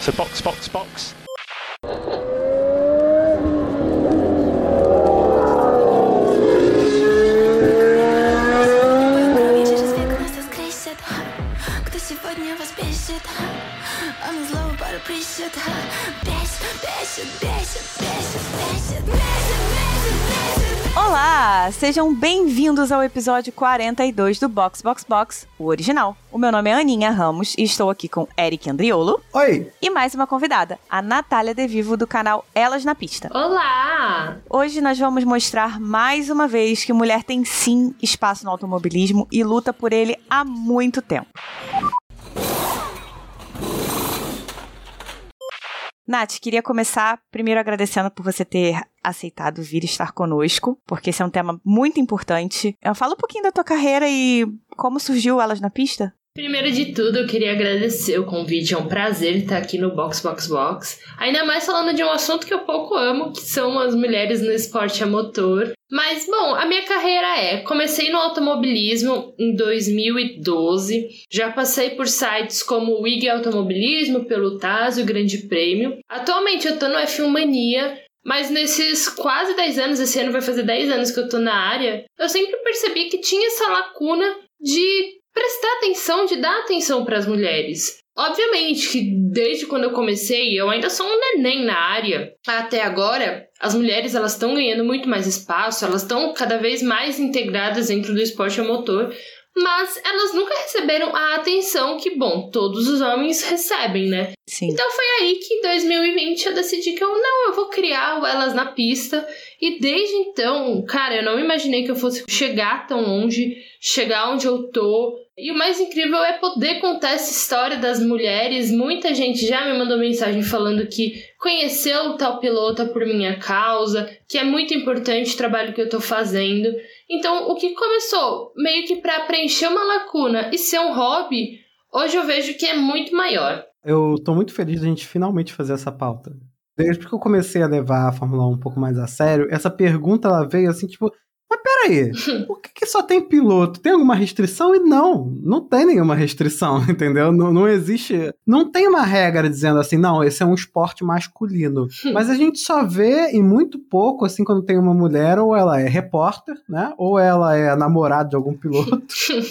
So box, box, box. Sejam bem-vindos ao episódio 42 do Box Box Box, o original. O meu nome é Aninha Ramos e estou aqui com Eric Andriolo Oi! e mais uma convidada, a Natália De Vivo do canal Elas na Pista. Olá! Hoje nós vamos mostrar mais uma vez que mulher tem sim espaço no automobilismo e luta por ele há muito tempo. Nath, queria começar primeiro agradecendo por você ter aceitado vir estar conosco, porque esse é um tema muito importante. Eu falo um pouquinho da tua carreira e como surgiu Elas na Pista. Primeiro de tudo, eu queria agradecer o convite. É um prazer estar aqui no Box Box Box. Ainda mais falando de um assunto que eu pouco amo, que são as mulheres no esporte a motor. Mas, bom, a minha carreira é: comecei no automobilismo em 2012. Já passei por sites como o IG Automobilismo, Pelotaz e o Grande Prêmio. Atualmente eu tô no F1 Mania, mas nesses quase 10 anos, esse ano vai fazer 10 anos que eu tô na área, eu sempre percebi que tinha essa lacuna de prestar atenção, de dar atenção para as mulheres. Obviamente que desde quando eu comecei, eu ainda sou um neném na área. Até agora, as mulheres elas estão ganhando muito mais espaço, elas estão cada vez mais integradas dentro do esporte a motor, mas elas nunca receberam a atenção que, bom, todos os homens recebem, né? Sim. Então foi aí que em 2020 eu decidi que eu não, eu vou criar o Elas na Pista. E desde então, cara, eu não imaginei que eu fosse chegar tão longe, chegar onde eu tô. E o mais incrível é poder contar essa história das mulheres. Muita gente já me mandou mensagem falando que conheceu tal pilota por minha causa, que é muito importante o trabalho que eu tô fazendo. Então, o que começou meio que para preencher uma lacuna e ser um hobby, hoje eu vejo que é muito maior. Eu tô muito feliz de a gente finalmente fazer essa pauta. Desde que eu comecei a levar a Fórmula 1 um pouco mais a sério, essa pergunta ela veio assim, tipo, mas peraí, por que, que só tem piloto? Tem alguma restrição? E não, não tem nenhuma restrição, entendeu? Não, não existe. Não tem uma regra dizendo assim, não, esse é um esporte masculino. Mas a gente só vê em muito pouco, assim, quando tem uma mulher, ou ela é repórter, né? Ou ela é namorada de algum piloto,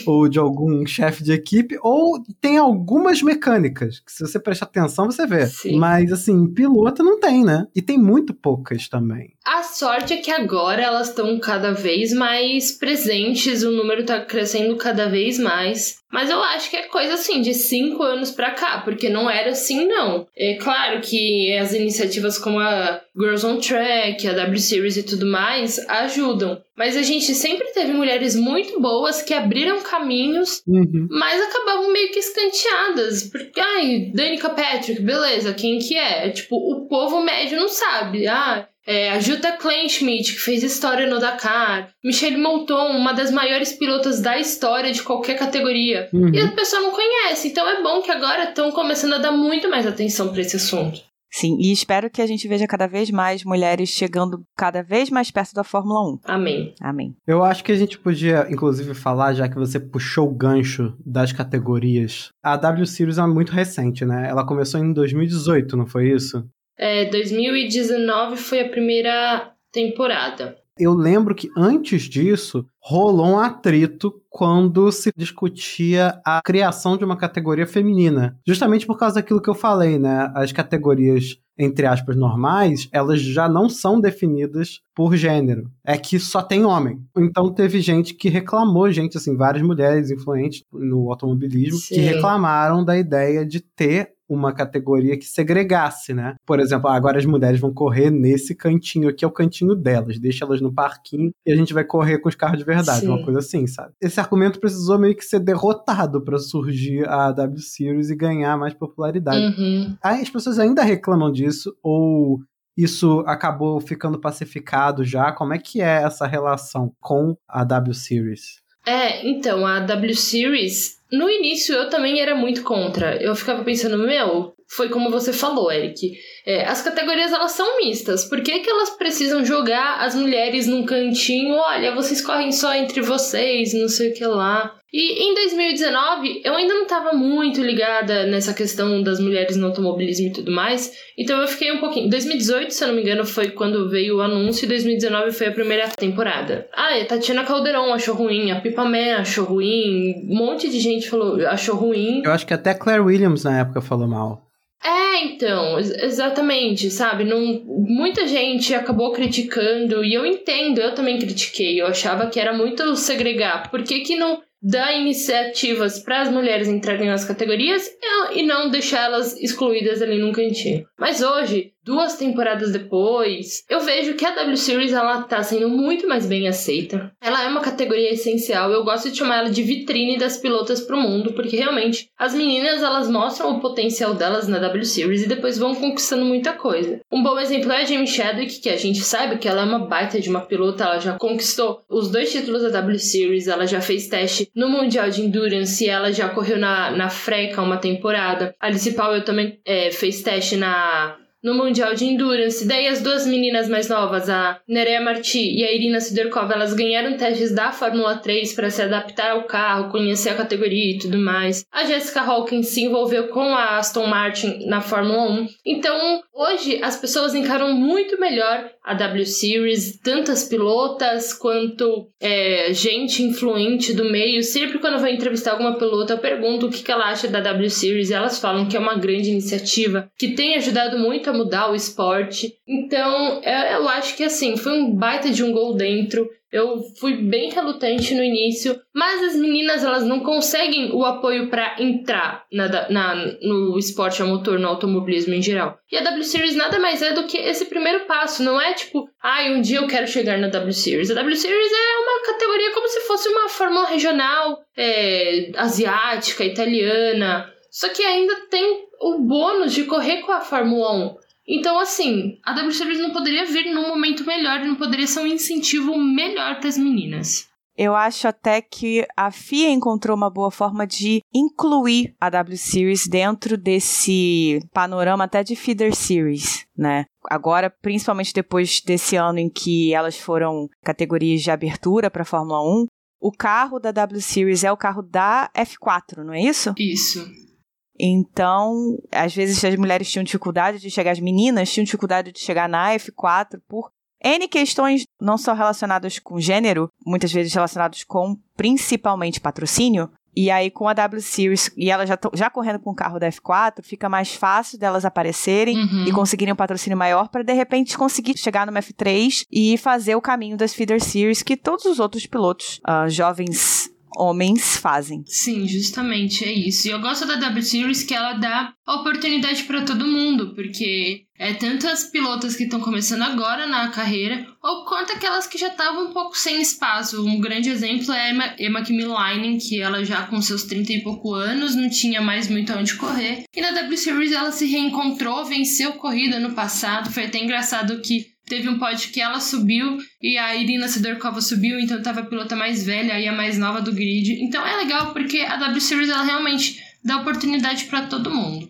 ou de algum chefe de equipe, ou tem algumas mecânicas, que se você prestar atenção, você vê. Sim. Mas, assim, piloto não tem, né? E tem muito poucas também. A sorte é que agora elas estão cada vez mais presentes, o número tá crescendo cada vez mais. Mas eu acho que é coisa assim de cinco anos pra cá, porque não era assim, não. É claro que as iniciativas como a Girls on Track, a W Series e tudo mais ajudam. Mas a gente sempre teve mulheres muito boas que abriram caminhos Uhum. mas acabavam meio que escanteadas. Porque, ai, Danica Patrick, beleza, quem que é? É, Tipo, o povo médio não sabe. Ah, é, a Jutta Kleinschmidt, que fez história no Dakar. Michelle Moulton, uma das maiores pilotas da história de qualquer categoria. Uhum. E a pessoa não conhece. Então é bom que agora estão começando a dar muito mais atenção pra esse assunto. Sim, e espero que a gente veja cada vez mais mulheres chegando cada vez mais perto da Fórmula 1. Amém. Amém. Eu acho que a gente podia, inclusive, falar, já que você puxou o gancho das categorias. A W Series é muito recente, né? Ela começou em 2018, não foi isso? É, 2019 foi a primeira temporada. Eu lembro que antes disso rolou um atrito quando se discutia a criação de uma categoria feminina. Justamente por causa daquilo que eu falei, né? As categorias, entre aspas, normais, elas já não são definidas por gênero. É que só tem homem. Então teve gente que reclamou, gente, assim, várias mulheres influentes no automobilismo, Sim. que reclamaram da ideia de ter uma categoria que segregasse, né? Por exemplo, agora as mulheres vão correr nesse cantinho aqui, é o cantinho delas, deixa elas no parquinho e a gente vai correr com os carros de verdade, Sim. uma coisa assim, sabe? Esse argumento precisou meio que ser derrotado para surgir a W Series e ganhar mais popularidade. Uhum. Aí as pessoas ainda reclamam disso ou isso acabou ficando pacificado já? Como é que é essa relação com a W Series? É, então, a W Series, no início eu também era muito contra. Eu ficava pensando, meu, foi como você falou, Eric. É, as categorias elas são mistas. Por que, que elas precisam jogar as mulheres num cantinho? Olha, vocês correm só entre vocês, não sei o que lá. E em 2019, eu ainda não estava muito ligada nessa questão das mulheres no automobilismo e tudo mais, então eu fiquei um pouquinho. 2018, se eu não me engano, foi quando veio o anúncio, e 2019 foi a primeira temporada. Ah, e a Tatiana Calderon achou ruim, a Pipa Man achou ruim, um monte de gente falou, achou ruim. Eu acho que até Claire Williams na época falou mal. É, então, exatamente, sabe? Não, muita gente acabou criticando, e eu entendo, eu também critiquei, eu achava que era muito segregar. Por que, que não dá iniciativas para as mulheres entrarem nas categorias e não deixar elas excluídas ali num cantinho. Mas hoje, duas temporadas depois, eu vejo que a W Series ela tá sendo muito mais bem aceita. Ela é uma categoria essencial. Eu gosto de chamar ela de vitrine das pilotas pro mundo, porque realmente as meninas elas mostram o potencial delas na W Series e depois vão conquistando muita coisa. Um bom exemplo é a Jamie Chadwick, que a gente sabe que ela é uma baita de uma pilota, ela já conquistou os dois títulos da W Series, ela já fez teste no Mundial de Endurance, ela já correu na, na Freca uma temporada. A Alice Powell também é, fez teste na no Mundial de Endurance. Daí as duas meninas mais novas, a Nerea Marti e a Irina Sidorkova, elas ganharam testes da Fórmula 3 para se adaptar ao carro, conhecer a categoria e tudo mais. A Jessica Hawkins se envolveu com a Aston Martin na Fórmula 1. Então, hoje as pessoas encaram muito melhor a W Series, tantas pilotas quanto é, gente influente do meio. Sempre quando eu vou entrevistar alguma pilota, eu pergunto o que, que ela acha da W Series elas falam que é uma grande iniciativa, que tem ajudado muito a mudar o esporte. Então, é, eu acho que assim, foi um baita de um gol dentro. Eu fui bem relutante no início, mas as meninas elas não conseguem o apoio para entrar na, na, no esporte a motor, no automobilismo em geral. E a W Series nada mais é do que esse primeiro passo, não é tipo, ai, ah, um dia eu quero chegar na W Series. A W Series é uma categoria como se fosse uma fórmula regional, é, asiática, italiana, só que ainda tem o bônus de correr com a Fórmula 1. Então, assim, a W Series não poderia vir num momento melhor, não poderia ser um incentivo melhor para as meninas. Eu acho até que a FIA encontrou uma boa forma de incluir a W Series dentro desse panorama até de feeder series, né? Agora, principalmente depois desse ano em que elas foram categorias de abertura para a Fórmula 1, o carro da W Series é o carro da F4, não é isso? Isso. Então, às vezes as mulheres tinham dificuldade de chegar, as meninas tinham dificuldade de chegar na F4 por N questões não só relacionadas com gênero, muitas vezes relacionadas com principalmente patrocínio. E aí, com a W Series, e elas já, já correndo com o carro da F4, fica mais fácil delas aparecerem uhum. e conseguirem um patrocínio maior para de repente conseguir chegar no F3 e fazer o caminho das Feeder Series que todos os outros pilotos uh, jovens homens fazem. Sim, justamente é isso. E eu gosto da W Series que ela dá oportunidade para todo mundo, porque é tanto as pilotas que estão começando agora na carreira, ou quanto aquelas que já estavam um pouco sem espaço. Um grande exemplo é a Emma, Emma que ela já com seus 30 e pouco anos não tinha mais muito onde correr. E na W Series ela se reencontrou, venceu corrida no passado. Foi até engraçado que Teve um pódio que ela subiu e a Irina Sidorkova subiu, então tava a pilota mais velha e a mais nova do grid. Então é legal porque a W Series ela realmente dá oportunidade para todo mundo.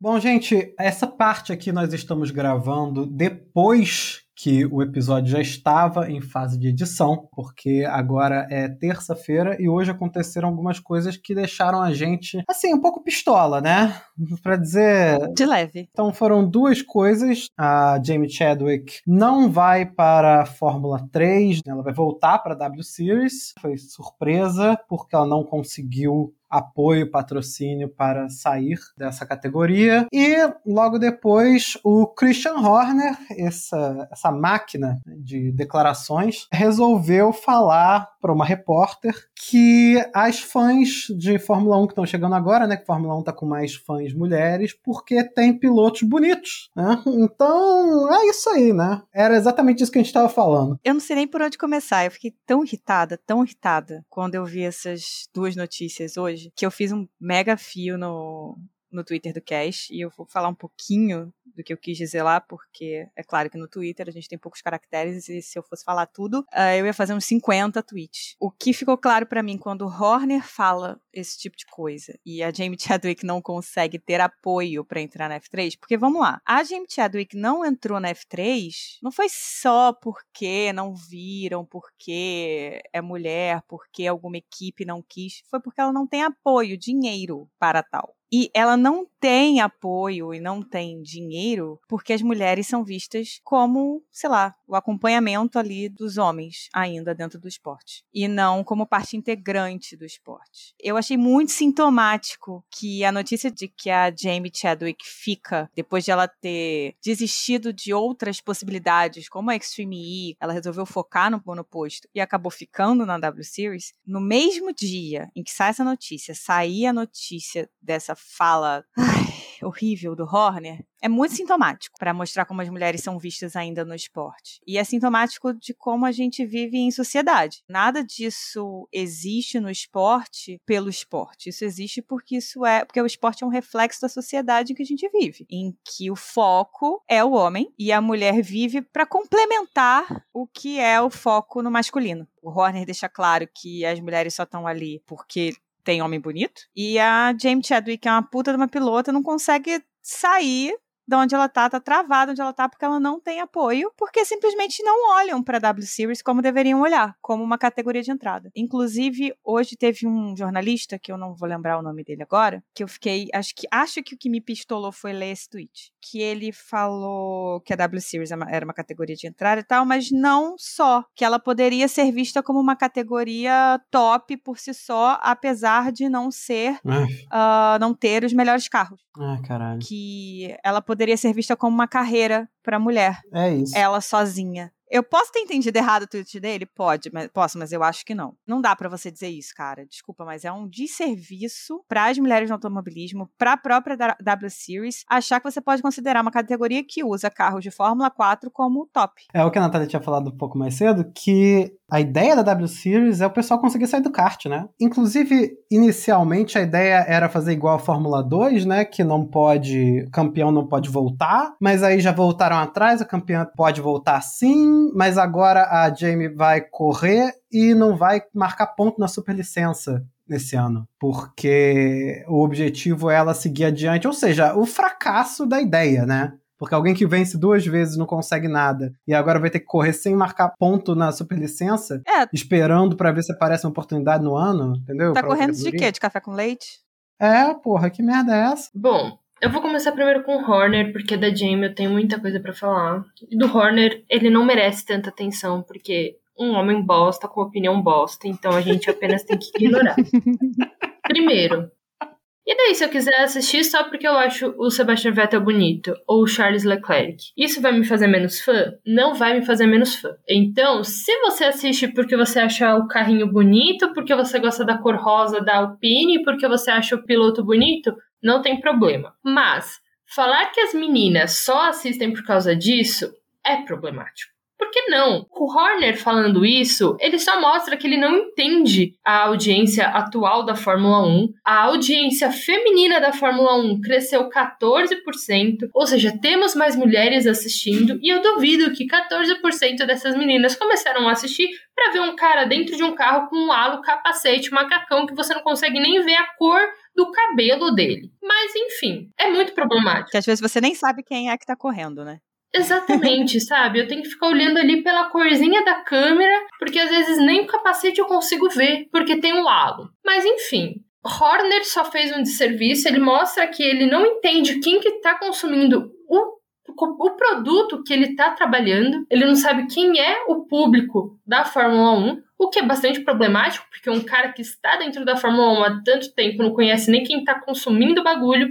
Bom, gente, essa parte aqui nós estamos gravando depois que o episódio já estava em fase de edição, porque agora é terça-feira e hoje aconteceram algumas coisas que deixaram a gente, assim, um pouco pistola, né? Para dizer. De leve. Então foram duas coisas. A Jamie Chadwick não vai para a Fórmula 3, né? ela vai voltar para a W Series. Foi surpresa, porque ela não conseguiu apoio, patrocínio para sair dessa categoria. E logo depois, o Christian Horner, essa, essa máquina de declarações, resolveu falar para uma repórter que as fãs de Fórmula 1 que estão chegando agora, né, que Fórmula 1 está com mais fãs mulheres, porque tem pilotos bonitos, né? Então, é isso aí, né? Era exatamente isso que a gente estava falando. Eu não sei nem por onde começar. Eu fiquei tão irritada, tão irritada quando eu vi essas duas notícias hoje, que eu fiz um mega fio no, no Twitter do Cash e eu vou falar um pouquinho do que eu quis dizer lá, porque é claro que no Twitter a gente tem poucos caracteres e se eu fosse falar tudo, uh, eu ia fazer uns 50 tweets. O que ficou claro para mim quando Horner fala esse tipo de coisa e a Jamie Chadwick não consegue ter apoio para entrar na F3, porque vamos lá, a Jamie Chadwick não entrou na F3, não foi só porque não viram, porque é mulher, porque alguma equipe não quis, foi porque ela não tem apoio, dinheiro para tal. E ela não tem apoio e não tem dinheiro porque as mulheres são vistas como, sei lá, o acompanhamento ali dos homens ainda dentro do esporte e não como parte integrante do esporte. Eu achei muito sintomático que a notícia de que a Jamie Chadwick fica depois de ela ter desistido de outras possibilidades, como a Extreme E, ela resolveu focar no monoposto e acabou ficando na W Series, no mesmo dia em que sai essa notícia, sair a notícia dessa fala ai, horrível do Horner é muito sintomático para mostrar como as mulheres são vistas ainda no esporte. E é sintomático de como a gente vive em sociedade. Nada disso existe no esporte pelo esporte. Isso existe porque isso é, porque o esporte é um reflexo da sociedade em que a gente vive, em que o foco é o homem e a mulher vive para complementar o que é o foco no masculino. O Horner deixa claro que as mulheres só estão ali porque tem homem bonito. E a James Chadwick, que é uma puta de uma pilota, não consegue sair de onde ela tá, tá travada onde ela tá, porque ela não tem apoio, porque simplesmente não olham para W Series como deveriam olhar, como uma categoria de entrada. Inclusive, hoje teve um jornalista, que eu não vou lembrar o nome dele agora, que eu fiquei, acho que, acho que o que me pistolou foi ler esse tweet, que ele falou que a W Series é era uma categoria de entrada e tal, mas não só, que ela poderia ser vista como uma categoria top por si só, apesar de não ser, uh, não ter os melhores carros. Ah, caralho. Que ela poderia ser vista como uma carreira para mulher. É isso. Ela sozinha. Eu posso ter entendido errado o tweet dele? Pode, mas, posso, mas eu acho que não. Não dá para você dizer isso, cara. Desculpa, mas é um desserviço para as mulheres no automobilismo, para a própria W Series, achar que você pode considerar uma categoria que usa carros de Fórmula 4 como top. É o que a Natália tinha falado um pouco mais cedo, que a ideia da W Series é o pessoal conseguir sair do kart, né? Inclusive, inicialmente a ideia era fazer igual a Fórmula 2, né? Que não pode, o campeão não pode voltar, mas aí já voltaram atrás, a campeã pode voltar sim, mas agora a Jamie vai correr e não vai marcar ponto na superlicença nesse ano, porque o objetivo é ela seguir adiante, ou seja, o fracasso da ideia, né? Porque alguém que vence duas vezes não consegue nada e agora vai ter que correr sem marcar ponto na superlicença, é. esperando para ver se aparece uma oportunidade no ano, entendeu? Tá correndo de quê? De café com leite? É, porra, que merda é essa? Bom, eu vou começar primeiro com o Horner, porque da Jamie eu tenho muita coisa para falar. E do Horner, ele não merece tanta atenção, porque um homem bosta com opinião bosta, então a gente apenas tem que ignorar. Primeiro, e daí, se eu quiser assistir só porque eu acho o Sebastian Vettel bonito ou o Charles Leclerc, isso vai me fazer menos fã? Não vai me fazer menos fã. Então, se você assiste porque você acha o carrinho bonito, porque você gosta da cor rosa da Alpine, porque você acha o piloto bonito, não tem problema. Mas falar que as meninas só assistem por causa disso é problemático. Por que não? O Horner falando isso, ele só mostra que ele não entende a audiência atual da Fórmula 1. A audiência feminina da Fórmula 1 cresceu 14%, ou seja, temos mais mulheres assistindo, e eu duvido que 14% dessas meninas começaram a assistir para ver um cara dentro de um carro com um halo, capacete, macacão que você não consegue nem ver a cor do cabelo dele. Mas enfim, é muito problemático. Que às vezes você nem sabe quem é que tá correndo, né? Exatamente, sabe? Eu tenho que ficar olhando ali pela corzinha da câmera, porque às vezes nem o capacete eu consigo ver, porque tem um halo. Mas enfim, Horner só fez um desserviço, ele mostra que ele não entende quem que tá consumindo o, o produto que ele tá trabalhando, ele não sabe quem é o público da Fórmula 1, o que é bastante problemático, porque um cara que está dentro da Fórmula 1 há tanto tempo não conhece nem quem tá consumindo o bagulho,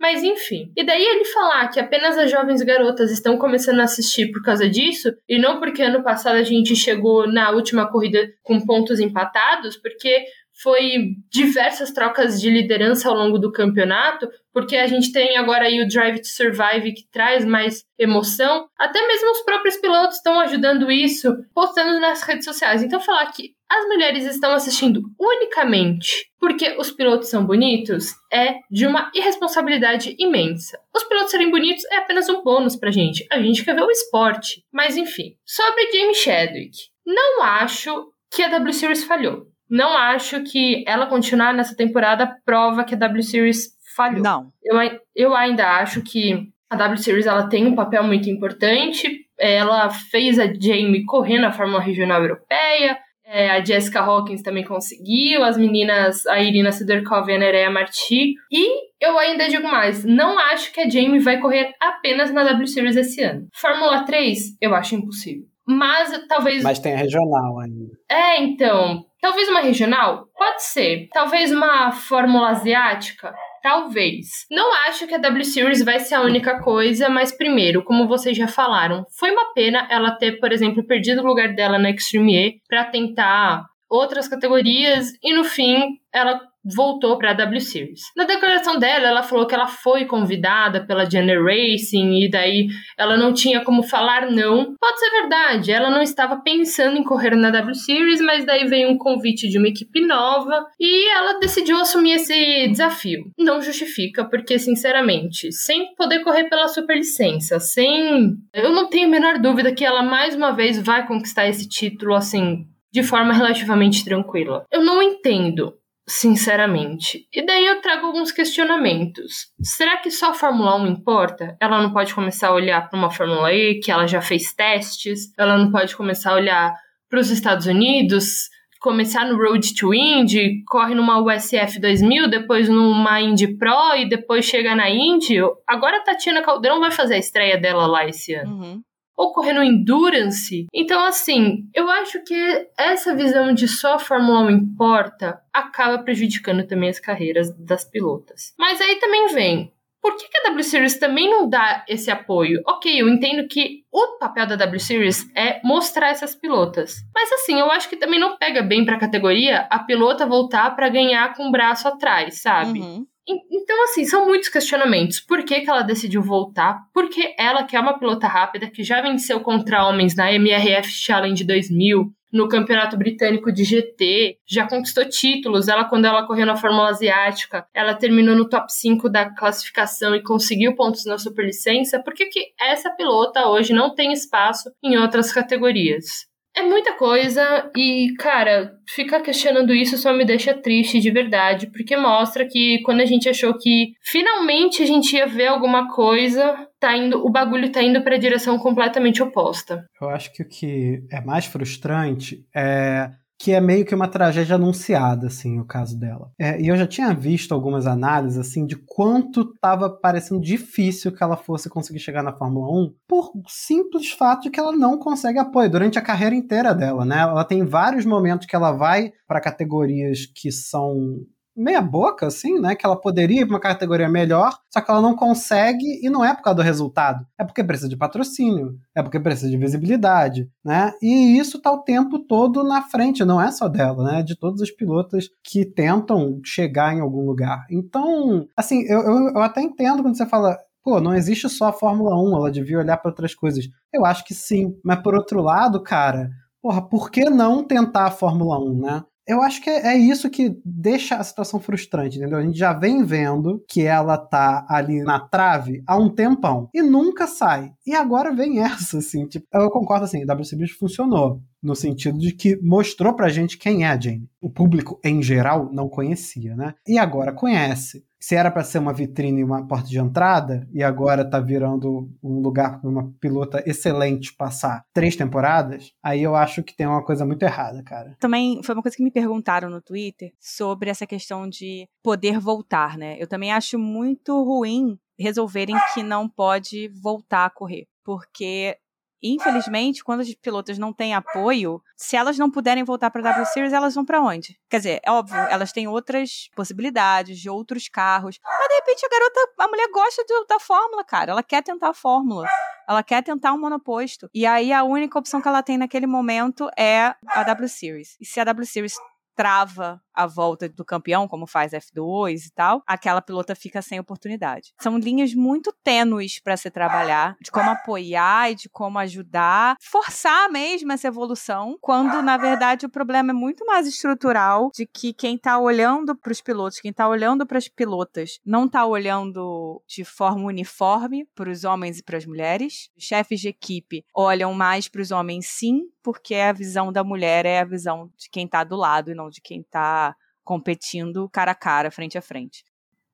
mas enfim. E daí ele falar que apenas as jovens garotas estão começando a assistir por causa disso, e não porque ano passado a gente chegou na última corrida com pontos empatados, porque foi diversas trocas de liderança ao longo do campeonato, porque a gente tem agora aí o Drive to Survive que traz mais emoção. Até mesmo os próprios pilotos estão ajudando isso, postando nas redes sociais. Então falar que as mulheres estão assistindo unicamente porque os pilotos são bonitos é de uma irresponsabilidade imensa. Os pilotos serem bonitos é apenas um bônus pra gente. A gente quer ver o esporte. Mas enfim, sobre Jamie Chadwick. Não acho que a W Series falhou. Não acho que ela continuar nessa temporada prova que a W Series falhou. Não. Eu, eu ainda acho que a W Series ela tem um papel muito importante. Ela fez a Jamie correr na Fórmula Regional Europeia. É, a Jessica Hawkins também conseguiu, as meninas, a Irina Sidorkov e a Nerea Marti. E eu ainda digo mais, não acho que a Jamie vai correr apenas na W Series esse ano. Fórmula 3, eu acho impossível. Mas talvez. Mas tem a regional ainda. É, então. Talvez uma regional? Pode ser. Talvez uma Fórmula Asiática? Talvez. Não acho que a W Series vai ser a única coisa, mas primeiro, como vocês já falaram, foi uma pena ela ter, por exemplo, perdido o lugar dela na Extreme E para tentar outras categorias e no fim ela voltou para a W Series. Na declaração dela, ela falou que ela foi convidada pela Jenner Racing e daí ela não tinha como falar não. Pode ser verdade, ela não estava pensando em correr na W Series, mas daí veio um convite de uma equipe nova e ela decidiu assumir esse desafio. Não justifica, porque sinceramente, sem poder correr pela superlicença, sem. Eu não tenho a menor dúvida que ela mais uma vez vai conquistar esse título assim. De forma relativamente tranquila. Eu não entendo sinceramente. E daí eu trago alguns questionamentos. Será que só a Fórmula 1 importa? Ela não pode começar a olhar para uma Fórmula E, que ela já fez testes? Ela não pode começar a olhar para os Estados Unidos? Começar no Road to Indy, corre numa USF 2000, depois numa Indy Pro e depois chega na Indy. Agora a Tatiana Caldeirão vai fazer a estreia dela lá esse ano. Uhum ou correndo endurance. Então, assim, eu acho que essa visão de só a Fórmula 1 importa acaba prejudicando também as carreiras das pilotas. Mas aí também vem. Por que, a W Series também não dá esse apoio? Ok, eu entendo que o papel da W Series é mostrar essas pilotas. Mas assim, eu acho que também não pega bem para a categoria a pilota voltar para ganhar com o braço atrás, sabe? Uhum. Então, assim, são muitos questionamentos. Por que, que ela decidiu voltar? Porque ela, que é uma pilota rápida, que já venceu contra homens na MRF Challenge 2000, no Campeonato Britânico de GT, já conquistou títulos. Ela, quando ela correu na Fórmula Asiática, ela terminou no top 5 da classificação e conseguiu pontos na superlicença. Por que, que essa pilota hoje não tem espaço em outras categorias? É muita coisa e, cara, ficar questionando isso só me deixa triste de verdade, porque mostra que quando a gente achou que finalmente a gente ia ver alguma coisa, tá indo, o bagulho tá indo para direção completamente oposta. Eu acho que o que é mais frustrante é que é meio que uma tragédia anunciada, assim, o caso dela. É, e eu já tinha visto algumas análises, assim, de quanto estava parecendo difícil que ela fosse conseguir chegar na Fórmula 1, por simples fato de que ela não consegue apoio durante a carreira inteira dela, né? Ela tem vários momentos que ela vai para categorias que são meia boca, assim, né? Que ela poderia ir para uma categoria melhor, só que ela não consegue e não é por causa do resultado. É porque precisa de patrocínio, é porque precisa de visibilidade, né? E isso tá o tempo todo na frente, não é só dela, né? De todas as pilotas que tentam chegar em algum lugar. Então, assim, eu, eu, eu até entendo quando você fala, pô, não existe só a Fórmula 1, ela devia olhar para outras coisas. Eu acho que sim, mas por outro lado, cara, porra, por que não tentar a Fórmula 1, né? Eu acho que é isso que deixa a situação frustrante, entendeu? A gente já vem vendo que ela tá ali na trave há um tempão e nunca sai. E agora vem essa, assim, tipo, eu concordo assim, WCB funcionou no sentido de que mostrou pra gente quem é a Jane. O público em geral não conhecia, né? E agora conhece se era para ser uma vitrine e uma porta de entrada, e agora tá virando um lugar para uma pilota excelente passar três temporadas, aí eu acho que tem uma coisa muito errada, cara. Também foi uma coisa que me perguntaram no Twitter sobre essa questão de poder voltar, né? Eu também acho muito ruim resolverem que não pode voltar a correr, porque infelizmente, quando os pilotos não têm apoio, se elas não puderem voltar para a W Series, elas vão para onde? Quer dizer, é óbvio, elas têm outras possibilidades de outros carros. Mas de repente a garota, a mulher gosta de, da fórmula, cara. Ela quer tentar a fórmula. Ela quer tentar um monoposto. E aí a única opção que ela tem naquele momento é a W Series. E se a W Series trava a volta do campeão, como faz F2 e tal, aquela pilota fica sem oportunidade. São linhas muito tênues para se trabalhar, de como apoiar e de como ajudar, forçar mesmo essa evolução, quando na verdade o problema é muito mais estrutural de que quem tá olhando para os pilotos, quem tá olhando para as pilotas, não tá olhando de forma uniforme para os homens e para as mulheres. Os chefes de equipe olham mais para os homens sim, porque a visão da mulher é a visão de quem tá do lado e não de quem tá competindo cara a cara, frente a frente.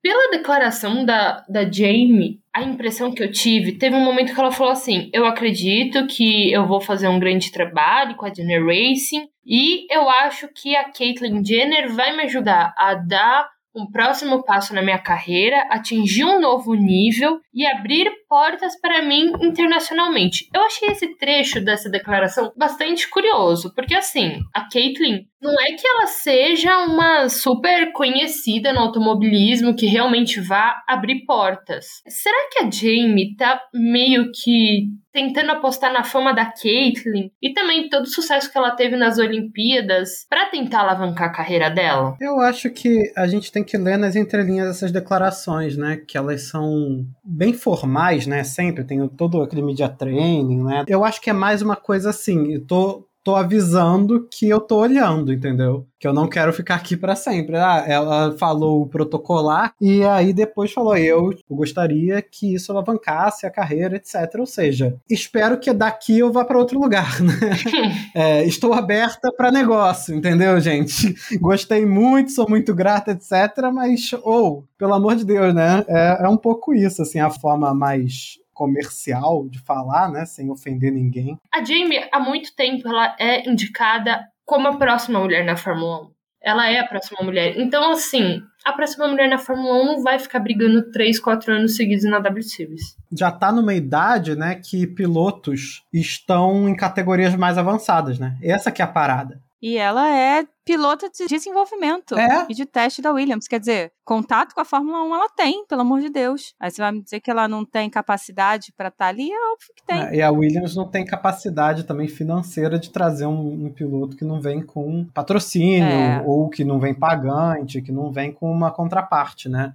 Pela declaração da, da Jamie, a impressão que eu tive, teve um momento que ela falou assim: Eu acredito que eu vou fazer um grande trabalho com a Jenner Racing e eu acho que a Caitlyn Jenner vai me ajudar a dar um próximo passo na minha carreira, atingir um novo nível e abrir portas para mim internacionalmente. Eu achei esse trecho dessa declaração bastante curioso, porque assim, a Caitlyn não é que ela seja uma super conhecida no automobilismo que realmente vá abrir portas. Será que a Jamie tá meio que tentando apostar na fama da Caitlyn e também todo o sucesso que ela teve nas Olimpíadas para tentar alavancar a carreira dela? Eu acho que a gente tem que ler nas entrelinhas essas declarações, né? Que elas são bem formais, né? Sempre tem todo aquele media training, né? Eu acho que é mais uma coisa assim. Eu tô tô avisando que eu tô olhando, entendeu? Que eu não quero ficar aqui para sempre. Ah, ela falou o protocolar e aí depois falou: eu gostaria que isso alavancasse a carreira, etc. Ou seja, espero que daqui eu vá para outro lugar, né? é, estou aberta para negócio, entendeu, gente? Gostei muito, sou muito grata, etc. Mas, ou, oh, pelo amor de Deus, né? É, é um pouco isso, assim, a forma mais comercial de falar, né, sem ofender ninguém. A Jamie, há muito tempo, ela é indicada como a próxima mulher na Fórmula 1. Ela é a próxima mulher. Então, assim, a próxima mulher na Fórmula 1 não vai ficar brigando 3, 4 anos seguidos na W Series. Já tá numa idade, né, que pilotos estão em categorias mais avançadas, né? Essa que é a parada. E ela é pilota de desenvolvimento é? e de teste da Williams. Quer dizer, contato com a Fórmula 1 ela tem, pelo amor de Deus. Aí você vai me dizer que ela não tem capacidade para estar tá ali? É óbvio que tem. É, e a Williams não tem capacidade também financeira de trazer um, um piloto que não vem com patrocínio, é. ou que não vem pagante, que não vem com uma contraparte, né?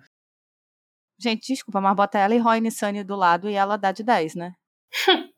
Gente, desculpa, mas bota ela e Roy Nissani do lado e ela dá de 10, né?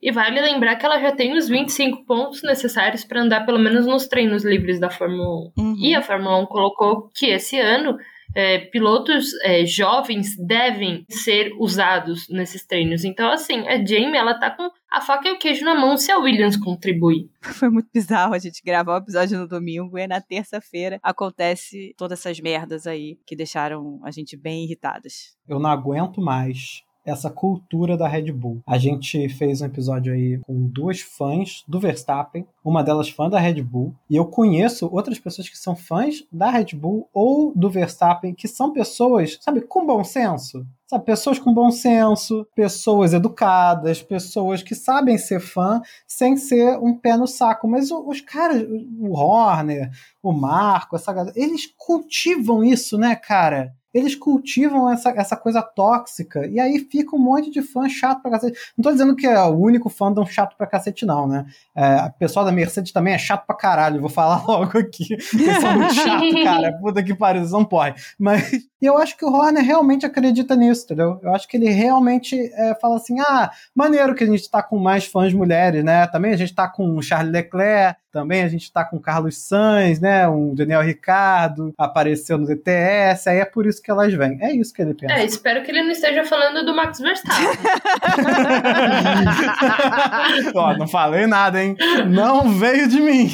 E vale lembrar que ela já tem os 25 pontos necessários para andar pelo menos nos treinos livres da Fórmula 1. Uhum. E a Fórmula 1 colocou que esse ano é, pilotos é, jovens devem ser usados nesses treinos. Então, assim, a Jamie, ela tá com a faca e o queijo na mão se a Williams contribuir. Foi muito bizarro a gente gravar o episódio no domingo e na terça-feira acontece todas essas merdas aí que deixaram a gente bem irritadas. Eu não aguento mais essa cultura da Red Bull. A gente fez um episódio aí com duas fãs do Verstappen, uma delas fã da Red Bull, e eu conheço outras pessoas que são fãs da Red Bull ou do Verstappen, que são pessoas, sabe, com bom senso. Sabe, pessoas com bom senso, pessoas educadas, pessoas que sabem ser fã sem ser um pé no saco. Mas os caras, o Horner, o Marco, essa galera, eles cultivam isso, né, cara? Eles cultivam essa, essa coisa tóxica e aí fica um monte de fã chato pra cacete. Não tô dizendo que é o único fandom chato pra cacete, não, né? É, o pessoal da Mercedes também é chato pra caralho, vou falar logo aqui. Eles são muito chato, cara. Puta que pariu, não pode. Mas eu acho que o Horner realmente acredita nisso, entendeu? Eu acho que ele realmente é, fala assim: ah, maneiro que a gente tá com mais fãs mulheres, né? Também a gente tá com o Charles Leclerc, também a gente está com Carlos Sainz, né? Um Daniel Ricardo apareceu no DTS, aí é por isso que elas vêm. É isso que ele pensa. É, espero que ele não esteja falando do Max Verstappen. Ó, não falei nada, hein? Não veio de mim.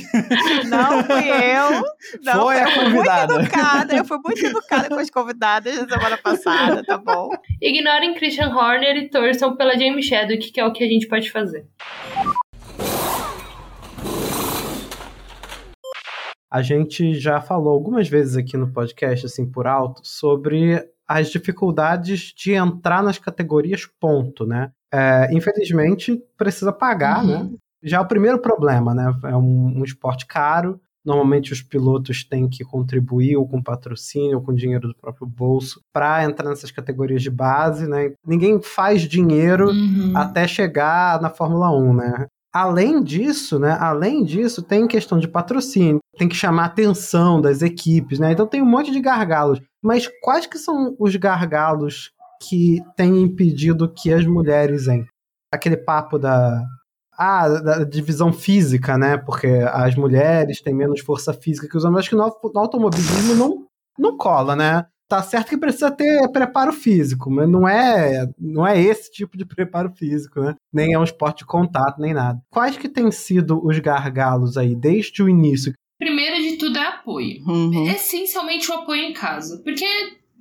Não fui eu. Não, foi a convidada. Muito educada, eu fui muito educada com as convidadas na semana passada, tá bom? Ignorem Christian Horner e torçam pela Jamie Chadwick, que é o que a gente pode fazer. A gente já falou algumas vezes aqui no podcast, assim, por alto, sobre as dificuldades de entrar nas categorias ponto, né? É, infelizmente, precisa pagar, né? uhum. né? Já é o primeiro problema, né? É um, um esporte caro, Normalmente os pilotos têm que contribuir ou com patrocínio ou com dinheiro do próprio bolso para entrar nessas categorias de base, né? Ninguém faz dinheiro uhum. até chegar na Fórmula 1, né? Além disso, né? Além disso, tem questão de patrocínio, tem que chamar a atenção das equipes, né? Então tem um monte de gargalos. Mas quais que são os gargalos que têm impedido que as mulheres entrem? Aquele papo da ah, da divisão física, né? Porque as mulheres têm menos força física que os homens. Acho que no, no automobilismo não, não cola, né? Tá certo que precisa ter preparo físico, mas não é, não é esse tipo de preparo físico, né? Nem é um esporte de contato, nem nada. Quais que têm sido os gargalos aí desde o início? Primeiro de tudo é apoio. Uhum. Essencialmente o apoio em casa. Porque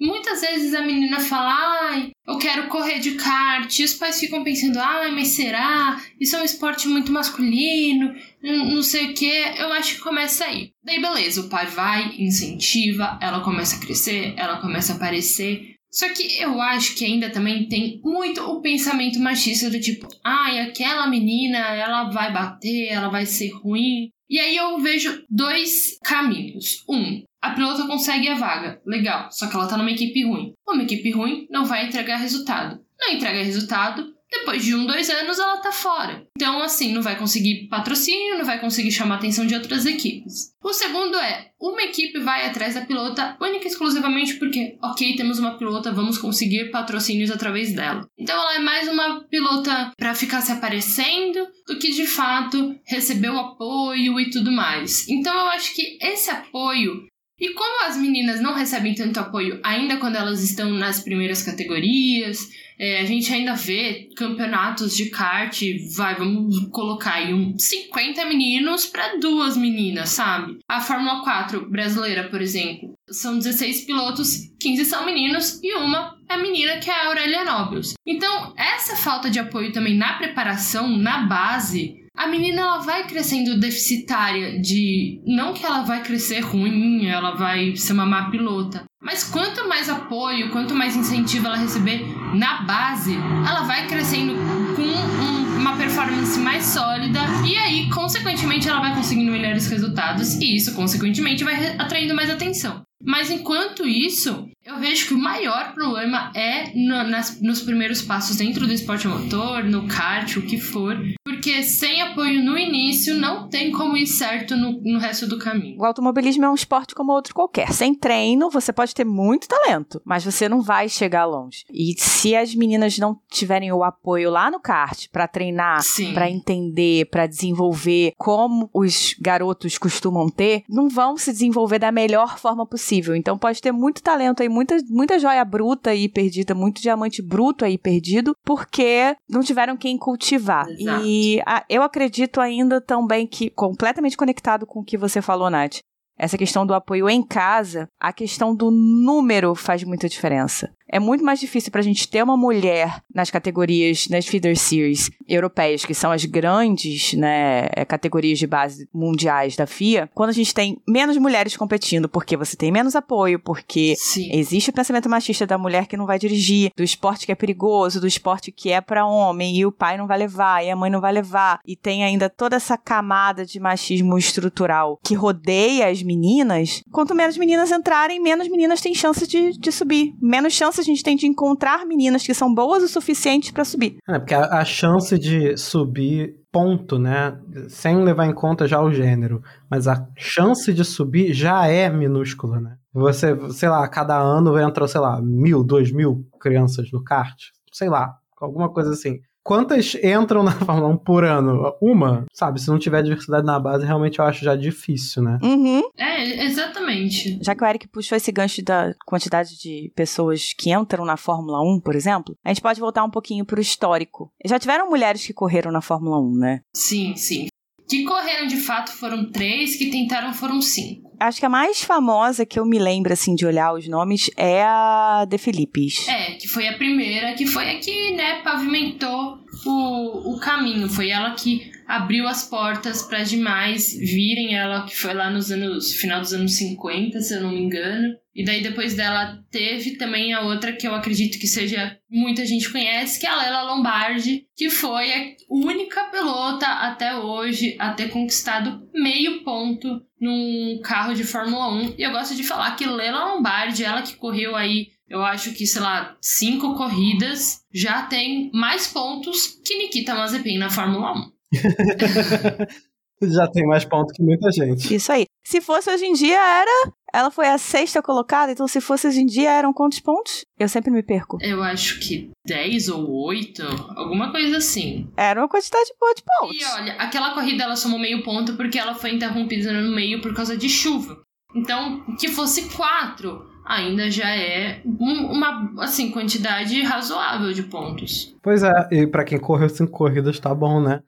muitas vezes a menina fala, ai, eu quero correr de kart, e os pais ficam pensando, ai, mas será? Isso é um esporte muito masculino, não sei o que. Eu acho que começa aí. Daí, beleza, o pai vai, incentiva, ela começa a crescer, ela começa a aparecer. Só que eu acho que ainda também tem muito o pensamento machista do tipo, ai, aquela menina, ela vai bater, ela vai ser ruim. E aí eu vejo dois caminhos. Um, a pilota consegue a vaga, legal, só que ela tá numa equipe ruim. Uma equipe ruim não vai entregar resultado. Não entrega resultado, depois de um, dois anos ela tá fora. Então, assim, não vai conseguir patrocínio, não vai conseguir chamar a atenção de outras equipes. O segundo é, uma equipe vai atrás da pilota única e exclusivamente porque, ok, temos uma pilota, vamos conseguir patrocínios através dela. Então ela é mais uma pilota para ficar se aparecendo do que de fato receber o apoio e tudo mais. Então eu acho que esse apoio e como as meninas não recebem tanto apoio ainda quando elas estão nas primeiras categorias, é, a gente ainda vê campeonatos de kart, vai, vamos colocar aí um 50 meninos para duas meninas, sabe? A Fórmula 4 brasileira, por exemplo, são 16 pilotos, 15 são meninos e uma é menina que é a Aurélia Nobles. Então, essa falta de apoio também na preparação, na base, a menina ela vai crescendo deficitária de não que ela vai crescer ruim, ela vai ser uma má pilota, mas quanto mais apoio, quanto mais incentivo ela receber na base, ela vai crescendo com um, uma performance mais sólida e aí, consequentemente, ela vai conseguindo melhores resultados e isso, consequentemente, vai atraindo mais atenção. Mas enquanto isso, eu vejo que o maior problema é no, nas, nos primeiros passos dentro do esporte motor, no kart, o que for, porque sem apoio no início não tem como ir certo no, no resto do caminho. O automobilismo é um esporte como outro qualquer. Sem treino, você pode ter muito talento, mas você não vai chegar longe. E se as meninas não tiverem o apoio lá no kart para treinar, para entender, para desenvolver como os garotos costumam ter, não vão se desenvolver da melhor forma possível. Então pode ter muito talento aí, muita, muita joia bruta aí perdida, muito diamante bruto aí perdido, porque não tiveram quem cultivar. Exato. E a, eu acredito ainda também que, completamente conectado com o que você falou, Nath, essa questão do apoio em casa, a questão do número faz muita diferença. É muito mais difícil para a gente ter uma mulher nas categorias, nas feeder series europeias, que são as grandes né, é, categorias de base mundiais da FIA, quando a gente tem menos mulheres competindo, porque você tem menos apoio, porque Sim. existe o pensamento machista da mulher que não vai dirigir, do esporte que é perigoso, do esporte que é para homem, e o pai não vai levar, e a mãe não vai levar, e tem ainda toda essa camada de machismo estrutural que rodeia as meninas. Quanto menos meninas entrarem, menos meninas têm chance de, de subir. Menos chance a gente tem de encontrar meninas que são boas o suficiente para subir. É, porque a, a chance de subir ponto, né? Sem levar em conta já o gênero. Mas a chance de subir já é minúscula, né? Você, sei lá, cada ano entra, sei lá, mil, dois mil crianças no kart. Sei lá, alguma coisa assim. Quantas entram na Fórmula 1 por ano? Uma? Sabe, se não tiver diversidade na base, realmente eu acho já difícil, né? Uhum. É, exatamente. Já que o Eric puxou esse gancho da quantidade de pessoas que entram na Fórmula 1, por exemplo, a gente pode voltar um pouquinho pro histórico. Já tiveram mulheres que correram na Fórmula 1, né? Sim, sim. Que correram de fato foram três, que tentaram foram cinco. Acho que a mais famosa que eu me lembro, assim, de olhar os nomes é a De Filipes. É, que foi a primeira, que foi a que, né, pavimentou o, o caminho. Foi ela que abriu as portas para demais virem. Ela que foi lá nos anos, final dos anos 50, se eu não me engano. E daí depois dela teve também a outra que eu acredito que seja muita gente conhece, que é a Lela Lombardi, que foi a única pilota até hoje a ter conquistado meio ponto num carro de Fórmula 1. E eu gosto de falar que Lela Lombardi, ela que correu aí, eu acho que, sei lá, cinco corridas, já tem mais pontos que Nikita Mazepin na Fórmula 1. Já tem mais ponto que muita gente. Isso aí. Se fosse hoje em dia, era. Ela foi a sexta colocada, então se fosse hoje em dia, eram quantos pontos? Eu sempre me perco. Eu acho que 10 ou 8, alguma coisa assim. Era uma quantidade boa de pontos. E olha, aquela corrida ela somou meio ponto porque ela foi interrompida no meio por causa de chuva. Então, que fosse 4, ainda já é um- uma assim quantidade razoável de pontos. Pois é, e pra quem correu cinco corridas tá bom, né?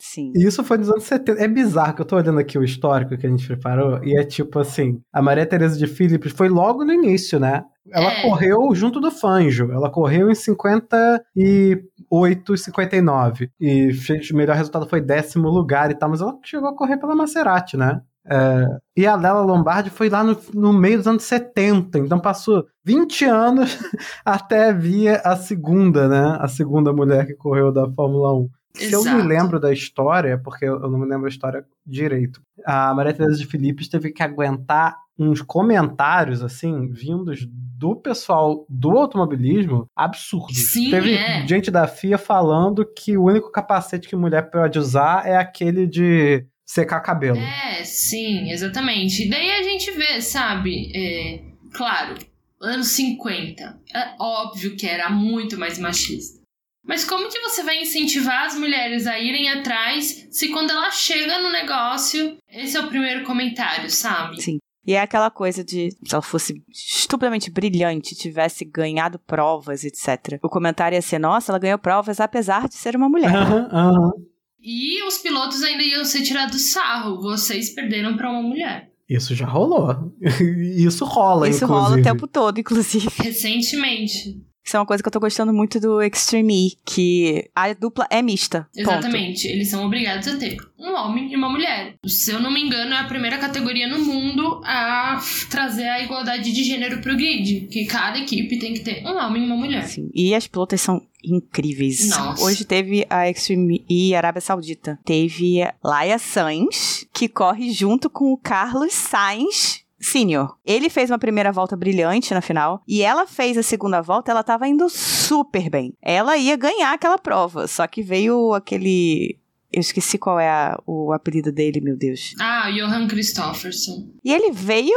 Sim. E isso foi nos anos 70. É bizarro que eu tô olhando aqui o histórico que a gente preparou, e é tipo assim: a Maria Tereza de Philips foi logo no início, né? Ela É. correu junto do Fanjo. Ela correu em 58 e 59. E fez, o melhor resultado foi décimo lugar e tal, mas ela chegou a correr pela Maserati, né? É, e a Lela Lombardi foi lá no, no meio dos anos 70, então passou 20 anos até vir a segunda, né? A segunda mulher que correu da Fórmula 1. Se eu me lembro da história, porque eu não me lembro a história direito, a Maria Teresa de Filipe teve que aguentar uns comentários, assim, vindos do pessoal do automobilismo absurdos. Sim, teve é. gente da FIA falando que o único capacete que mulher pode usar é aquele de secar cabelo. É, sim, exatamente. E daí a gente vê, sabe? é, claro, anos 50. É óbvio que era muito mais machista. Mas como que você vai incentivar as mulheres a irem atrás se quando ela chega no negócio, esse é o primeiro comentário, sabe? Sim. E é aquela coisa de, se ela fosse estupidamente brilhante, tivesse ganhado provas, etc. O comentário ia ser, nossa, ela ganhou provas apesar de ser uma mulher. Aham, aham. E os pilotos ainda iam ser tirados sarro. Vocês perderam pra uma mulher. Isso já rolou. Isso rola, Isso inclusive. rola o tempo todo, inclusive. Recentemente. Isso é uma coisa que eu tô gostando muito do Extreme E, que a dupla é mista. Ponto. Exatamente. Eles são obrigados a ter um homem e uma mulher. Se eu não me engano, é a primeira categoria no mundo a trazer a igualdade de gênero pro grid. Que cada equipe tem que ter um homem e uma mulher. Sim. E as pilotas são incríveis. Nossa. Hoje teve a Extreme E Arábia Saudita. Teve Laia Sainz, que corre junto com o Carlos Sainz. Senior. Ele fez uma primeira volta brilhante na final e ela fez a segunda volta, ela tava indo super bem. Ela ia ganhar aquela prova, só que veio aquele eu esqueci qual é a- o apelido dele, meu Deus. Ah, Johan Christofferson. E ele veio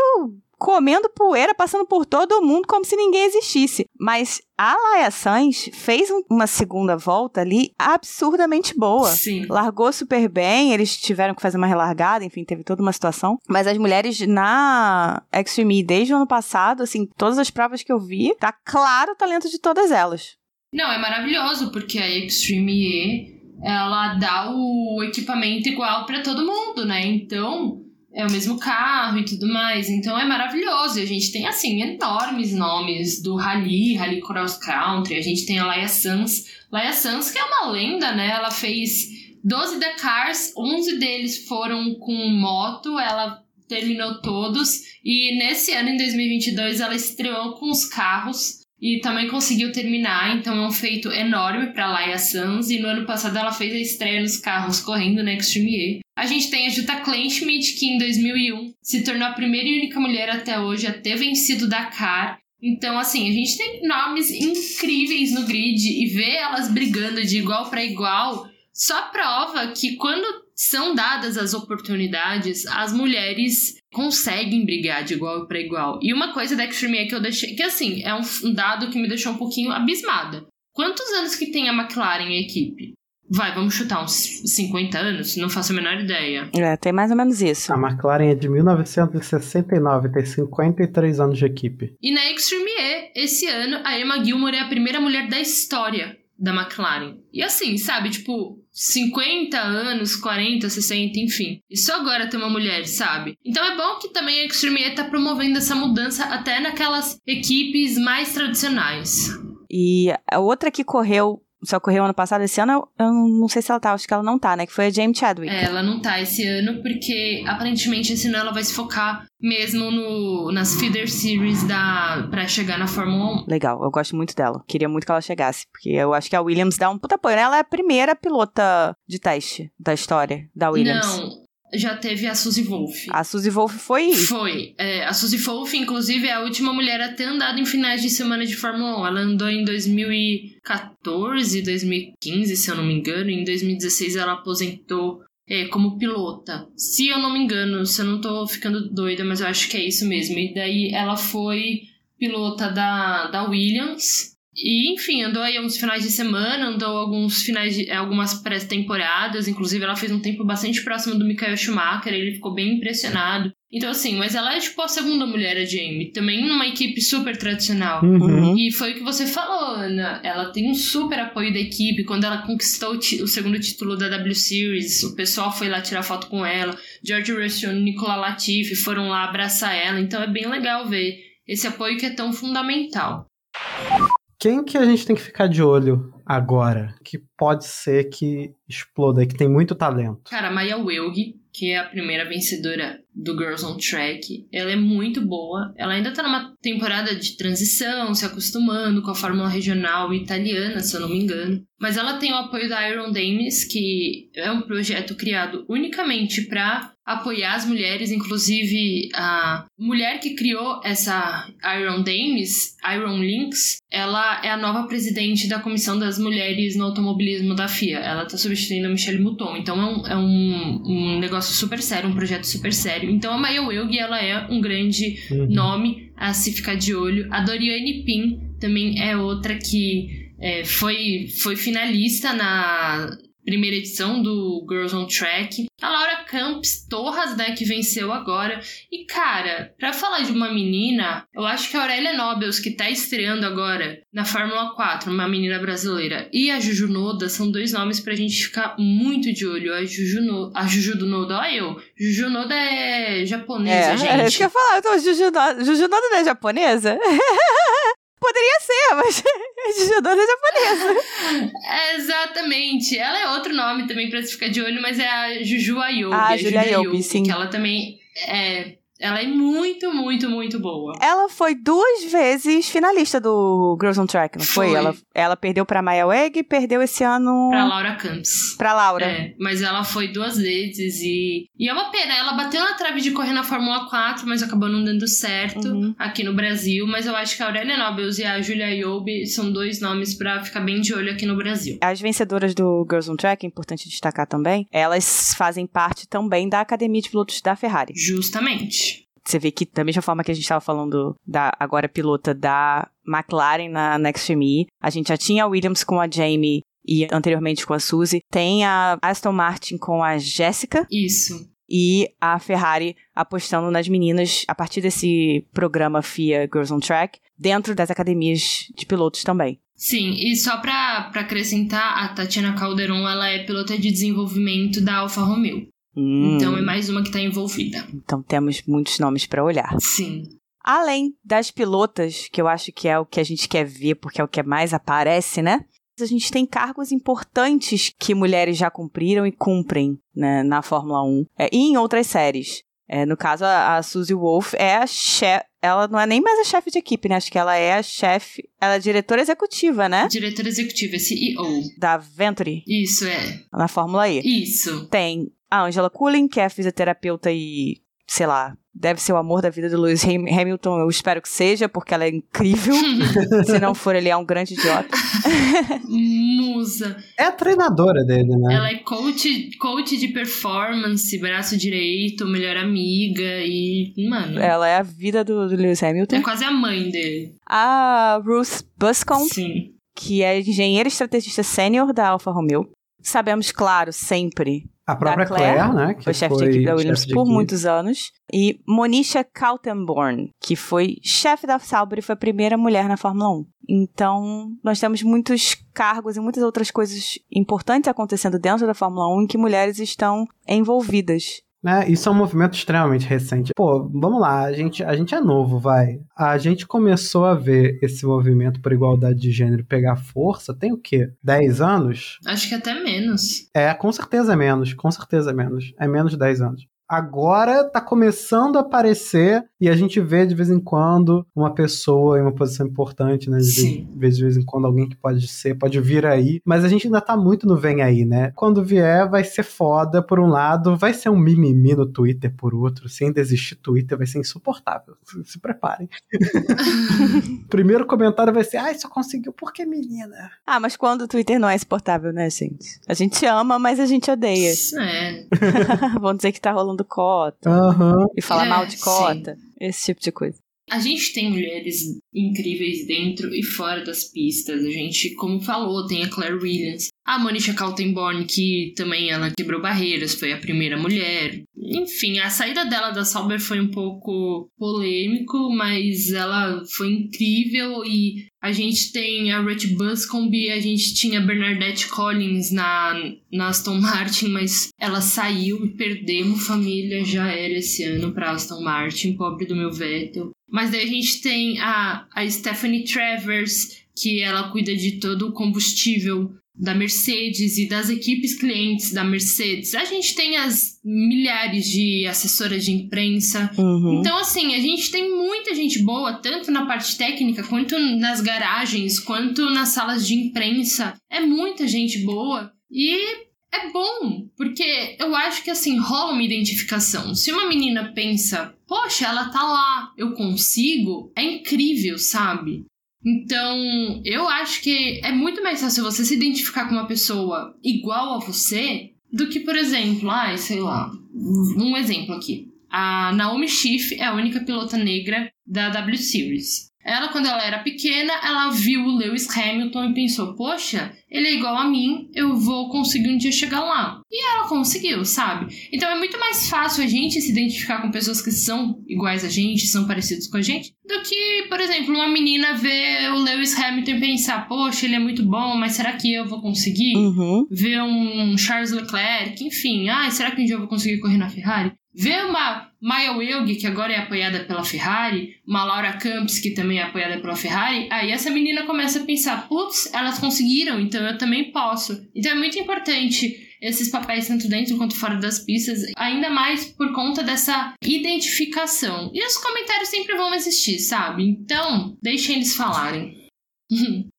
comendo poeira, passando por todo mundo como se ninguém existisse. Mas a Laia Sainz fez um- uma segunda volta ali absurdamente boa. Sim. Largou super bem, eles tiveram que fazer uma relargada, enfim, teve toda uma situação. Mas as mulheres na Extreme E, desde o ano passado, assim, todas as provas que eu vi, tá claro o talento de todas elas. Não, é maravilhoso, porque a Extreme E, ela dá o equipamento igual pra todo mundo, né? Então, é o mesmo carro e tudo mais. Então, é maravilhoso. E a gente tem, assim, enormes nomes do Rally, Rally Cross Country. A gente tem a Laia Sanz. Laia Sanz, que é uma lenda, né? Ela fez 12 Dakars, 11 deles foram com moto. Ela terminou todos. E nesse ano, em 2022, ela estreou com os carros e também conseguiu terminar, então é um feito enorme para Laia Sanz. E no ano passado ela fez a estreia nos carros correndo na Extreme E. A gente tem a Jutta Kleinschmidt, que em 2001 se tornou a primeira e única mulher até hoje a ter vencido Dakar. Então, assim, a gente tem nomes incríveis no grid e ver elas brigando de igual para igual só prova que quando são dadas as oportunidades, as mulheres conseguem brigar de igual para igual. E uma coisa da Extreme E que eu deixei, que assim, é um um dado que me deixou um pouquinho abismada. Quantos anos que tem a McLaren em equipe? Vai, vamos chutar uns 50 anos? Não faço a menor ideia. É, tem mais ou menos isso. A McLaren é de 1969, tem 53 anos de equipe. E na Extreme E, esse ano, a Emma Gilmore é a primeira mulher da história da McLaren. E assim, sabe, tipo, 50 anos, 40, 60, enfim. E só agora tem uma mulher, sabe? Então é bom que também a Extreme E tá promovendo essa mudança até naquelas equipes mais tradicionais. E a outra que correu, só correu ano passado, esse ano, eu, eu não sei se ela tá, acho que ela não tá, né? Que foi a James Chadwick. É, ela não tá esse ano porque aparentemente esse ano ela vai se focar mesmo no, nas feeder series da para chegar na Fórmula 1. Legal, eu gosto muito dela. Queria muito que ela chegasse, porque eu acho que a Williams dá um puta apoio. né? Ela é a primeira pilota de teste da história da Williams. Não, já teve a Suzy Wolf. A Suzy Wolf foi. Foi. É, a Suzy Wolf, inclusive, é a última mulher a ter andado em finais de semana de Fórmula 1. Ela andou em 2014, 2015, se eu não me engano. Em 2016 ela aposentou é, como pilota. Se eu não me engano, se eu não tô ficando doida, mas eu acho que é isso mesmo. E daí ela foi pilota da, da Williams. E, enfim, andou aí uns finais de semana, andou alguns finais de, algumas pré-temporadas, inclusive ela fez um tempo bastante próximo do Michael Schumacher, ele ficou bem impressionado. Então, assim, mas ela é tipo a segunda mulher, a Jamie, também numa equipe super tradicional. Uhum. E foi o que você falou, Ana. Ela tem um super apoio da equipe. Quando ela conquistou o, o, segundo título da W Series, o pessoal foi lá tirar foto com ela. George Russell e Nicola Latifi foram lá abraçar ela. Então é bem legal ver esse apoio que é tão fundamental. Quem que a gente tem que ficar de olho agora? Que pode ser que exploda, que tem muito talento. Cara, Maya Wilg, que é a primeira vencedora do Girls on Track, ela é muito boa. Ela ainda tá numa temporada de transição, se acostumando com a fórmula regional italiana, se eu não me engano. Mas ela tem o apoio da Iron Dames, que é um projeto criado unicamente para apoiar as mulheres, inclusive a mulher que criou essa Iron Dames, Iron Links, ela é a nova presidente da Comissão das Mulheres no Automobilismo da FIA. Ela tá substituindo a Michelle Mouton. Então é um, é um, um negócio super sério, um projeto super sério. Então a Maya Wilg, ela é um grande uhum. nome a se ficar de olho. A Doriane Pin também é outra que é, foi, foi finalista na primeira edição do Girls on Track. A Laura Campos Torras, né, que venceu agora. E, cara, para falar de uma menina, eu acho que a Aurélia Nobels, que tá estreando agora na Fórmula 4, uma menina brasileira, e a Juju Noda são dois nomes pra gente ficar muito de olho. A Juju, no... a Juju do Noda, olha eu. Juju Noda é japonesa, é, gente. É, isso que eu ia falar. Então, Juju Noda, Juju Noda não é japonesa? Poderia ser, mas Jujudona é japonesa. exatamente. Ela é outro nome também pra se ficar de olho, mas é a Juju Ayobi. Ah, a Julia Ayobi, sim. Que ela também é ela é muito, muito, muito boa. Ela foi duas vezes finalista do Girls on Track, não foi? foi? Ela, ela perdeu pra Maya Weg e perdeu esse ano. Pra Laura Campos. Pra Laura. É, mas ela foi duas vezes e. E é uma pena. Ela bateu na trave de correr na Fórmula 4, mas acabou não dando certo uhum. aqui no Brasil. Mas eu acho que a Aurélia Nobles e a Julia Yobe são dois nomes pra ficar bem de olho aqui no Brasil. As vencedoras do Girls on Track, é importante destacar também, elas fazem parte também da Academia de Pilotos da Ferrari. Justamente. Você vê que, da mesma forma que a gente estava falando da agora pilota da McLaren na, na Xtreme, a gente já tinha a Williams com a Jamie e anteriormente com a Suzy. Tem a Aston Martin com a Jéssica. Isso. E a Ferrari apostando nas meninas a partir desse programa FIA Girls on Track, dentro das academias de pilotos também. Sim, e só para acrescentar, a Tatiana Calderon ela é pilota de desenvolvimento da Alfa Romeo. Hum. Então é mais uma que está envolvida. Então temos muitos nomes para olhar. Sim. Além das pilotas, que eu acho que é o que a gente quer ver, porque é o que mais aparece, né? A gente tem cargos importantes que mulheres já cumpriram e cumprem né, na Fórmula 1 é, e em outras séries. É, no caso, a, a Suzy Wolf é a chefe. Ela não é nem mais a chefe de equipe, né? Acho que ela é a chefe. Ela é diretora executiva, né? Diretora executiva, CEO. Da Venturi. Isso, é. Na Fórmula E. Isso. Tem a Angela Cullen, que é fisioterapeuta e, sei lá, deve ser o amor da vida do Lewis Hamilton. Eu espero que seja, porque ela é incrível. Se não for, ele é um grande idiota. Musa. É a treinadora dele, né? Ela é coach, coach de performance, braço direito, melhor amiga e, mano. Ela é a vida do, do Lewis Hamilton. É quase a mãe dele. A Ruth Buscombe. Sim. Que é engenheira estrategista sênior da Alfa Romeo. Sabemos, claro, sempre a própria Claire, Claire, né? Que foi chefe de equipe da Williams por muitos anos. E Monisha Kaltenborn, que foi chefe da Sauber e foi a primeira mulher na Fórmula 1. Então, nós temos muitos cargos e muitas outras coisas importantes acontecendo dentro da Fórmula 1 em que mulheres estão envolvidas. Né? Isso é um movimento extremamente recente. Pô, vamos lá, a gente, a gente é novo, vai. A gente começou a ver esse movimento por igualdade de gênero pegar força, tem o quê? 10 anos? Acho que até menos. É, com certeza é menos, com certeza é menos. É menos de 10 anos. Agora tá começando a aparecer e a gente vê de vez em quando uma pessoa em uma posição importante, né? De Sim. vez, de vez em quando alguém que pode ser, pode vir aí. Mas a gente ainda tá muito no vem aí, né? Quando vier, vai ser foda por um lado, vai ser um mimimi no Twitter por outro. Se ainda existir Twitter, vai ser insuportável. Se, se preparem. Primeiro comentário vai ser: ai, só conseguiu porque menina. Ah, mas quando o Twitter não é exportável, né, gente? A gente ama, mas a gente odeia. É. Vão dizer que tá rolando cota. Aham. E falar É, mal de cota. Esse tipo de coisa. A gente tem mulheres incríveis dentro e fora das pistas. A gente, como falou, tem a Claire Williams, a Monisha Kaltenborn, que também ela quebrou barreiras, foi a primeira mulher. Enfim, a saída dela da Sauber foi um pouco polêmico, mas ela foi incrível e a gente tem a Ruth Buscombe, a gente tinha a Bernadette Collins na, na Aston Martin, mas ela saiu e perdemos família, já era esse ano pra Aston Martin, pobre do meu Vettel. Mas daí a gente tem a, a Stephanie Travers, que ela cuida de todo o combustível da Mercedes e das equipes clientes da Mercedes. A gente tem as milhares de assessoras de imprensa. Uhum. Então, assim, a gente tem muita gente boa, tanto na parte técnica, quanto nas garagens, quanto nas salas de imprensa. É muita gente boa. E é bom, porque eu acho que assim rola uma identificação. Se uma menina pensa, poxa, ela tá lá, eu consigo, é incrível, sabe? Então, eu acho que é muito mais fácil você se identificar com uma pessoa igual a você do que, por exemplo, ai, sei lá, um exemplo aqui. A Naomi Schiff é a única pilota negra da W Series. Ela, quando ela era pequena, ela viu o Lewis Hamilton e pensou: Poxa, ele é igual a mim, eu vou conseguir um dia chegar lá. E ela conseguiu, sabe? Então é muito mais fácil a gente se identificar com pessoas que são iguais a gente, são parecidos com a gente, do que, por exemplo, uma menina ver o Lewis Hamilton e pensar: Poxa, ele é muito bom, mas será que eu vou conseguir? Uhum. Ver um Charles Leclerc, enfim, ah, será que um dia eu vou conseguir correr na Ferrari? Ver uma Maya Wilg, que agora é apoiada pela Ferrari, uma Laura Camps, que também é apoiada pela Ferrari, aí essa menina começa a pensar, putz, elas conseguiram, então eu também posso. Então é muito importante esses papéis tanto dentro quanto fora das pistas, ainda mais por conta dessa identificação. E os comentários sempre vão existir, sabe? Então, deixem eles falarem.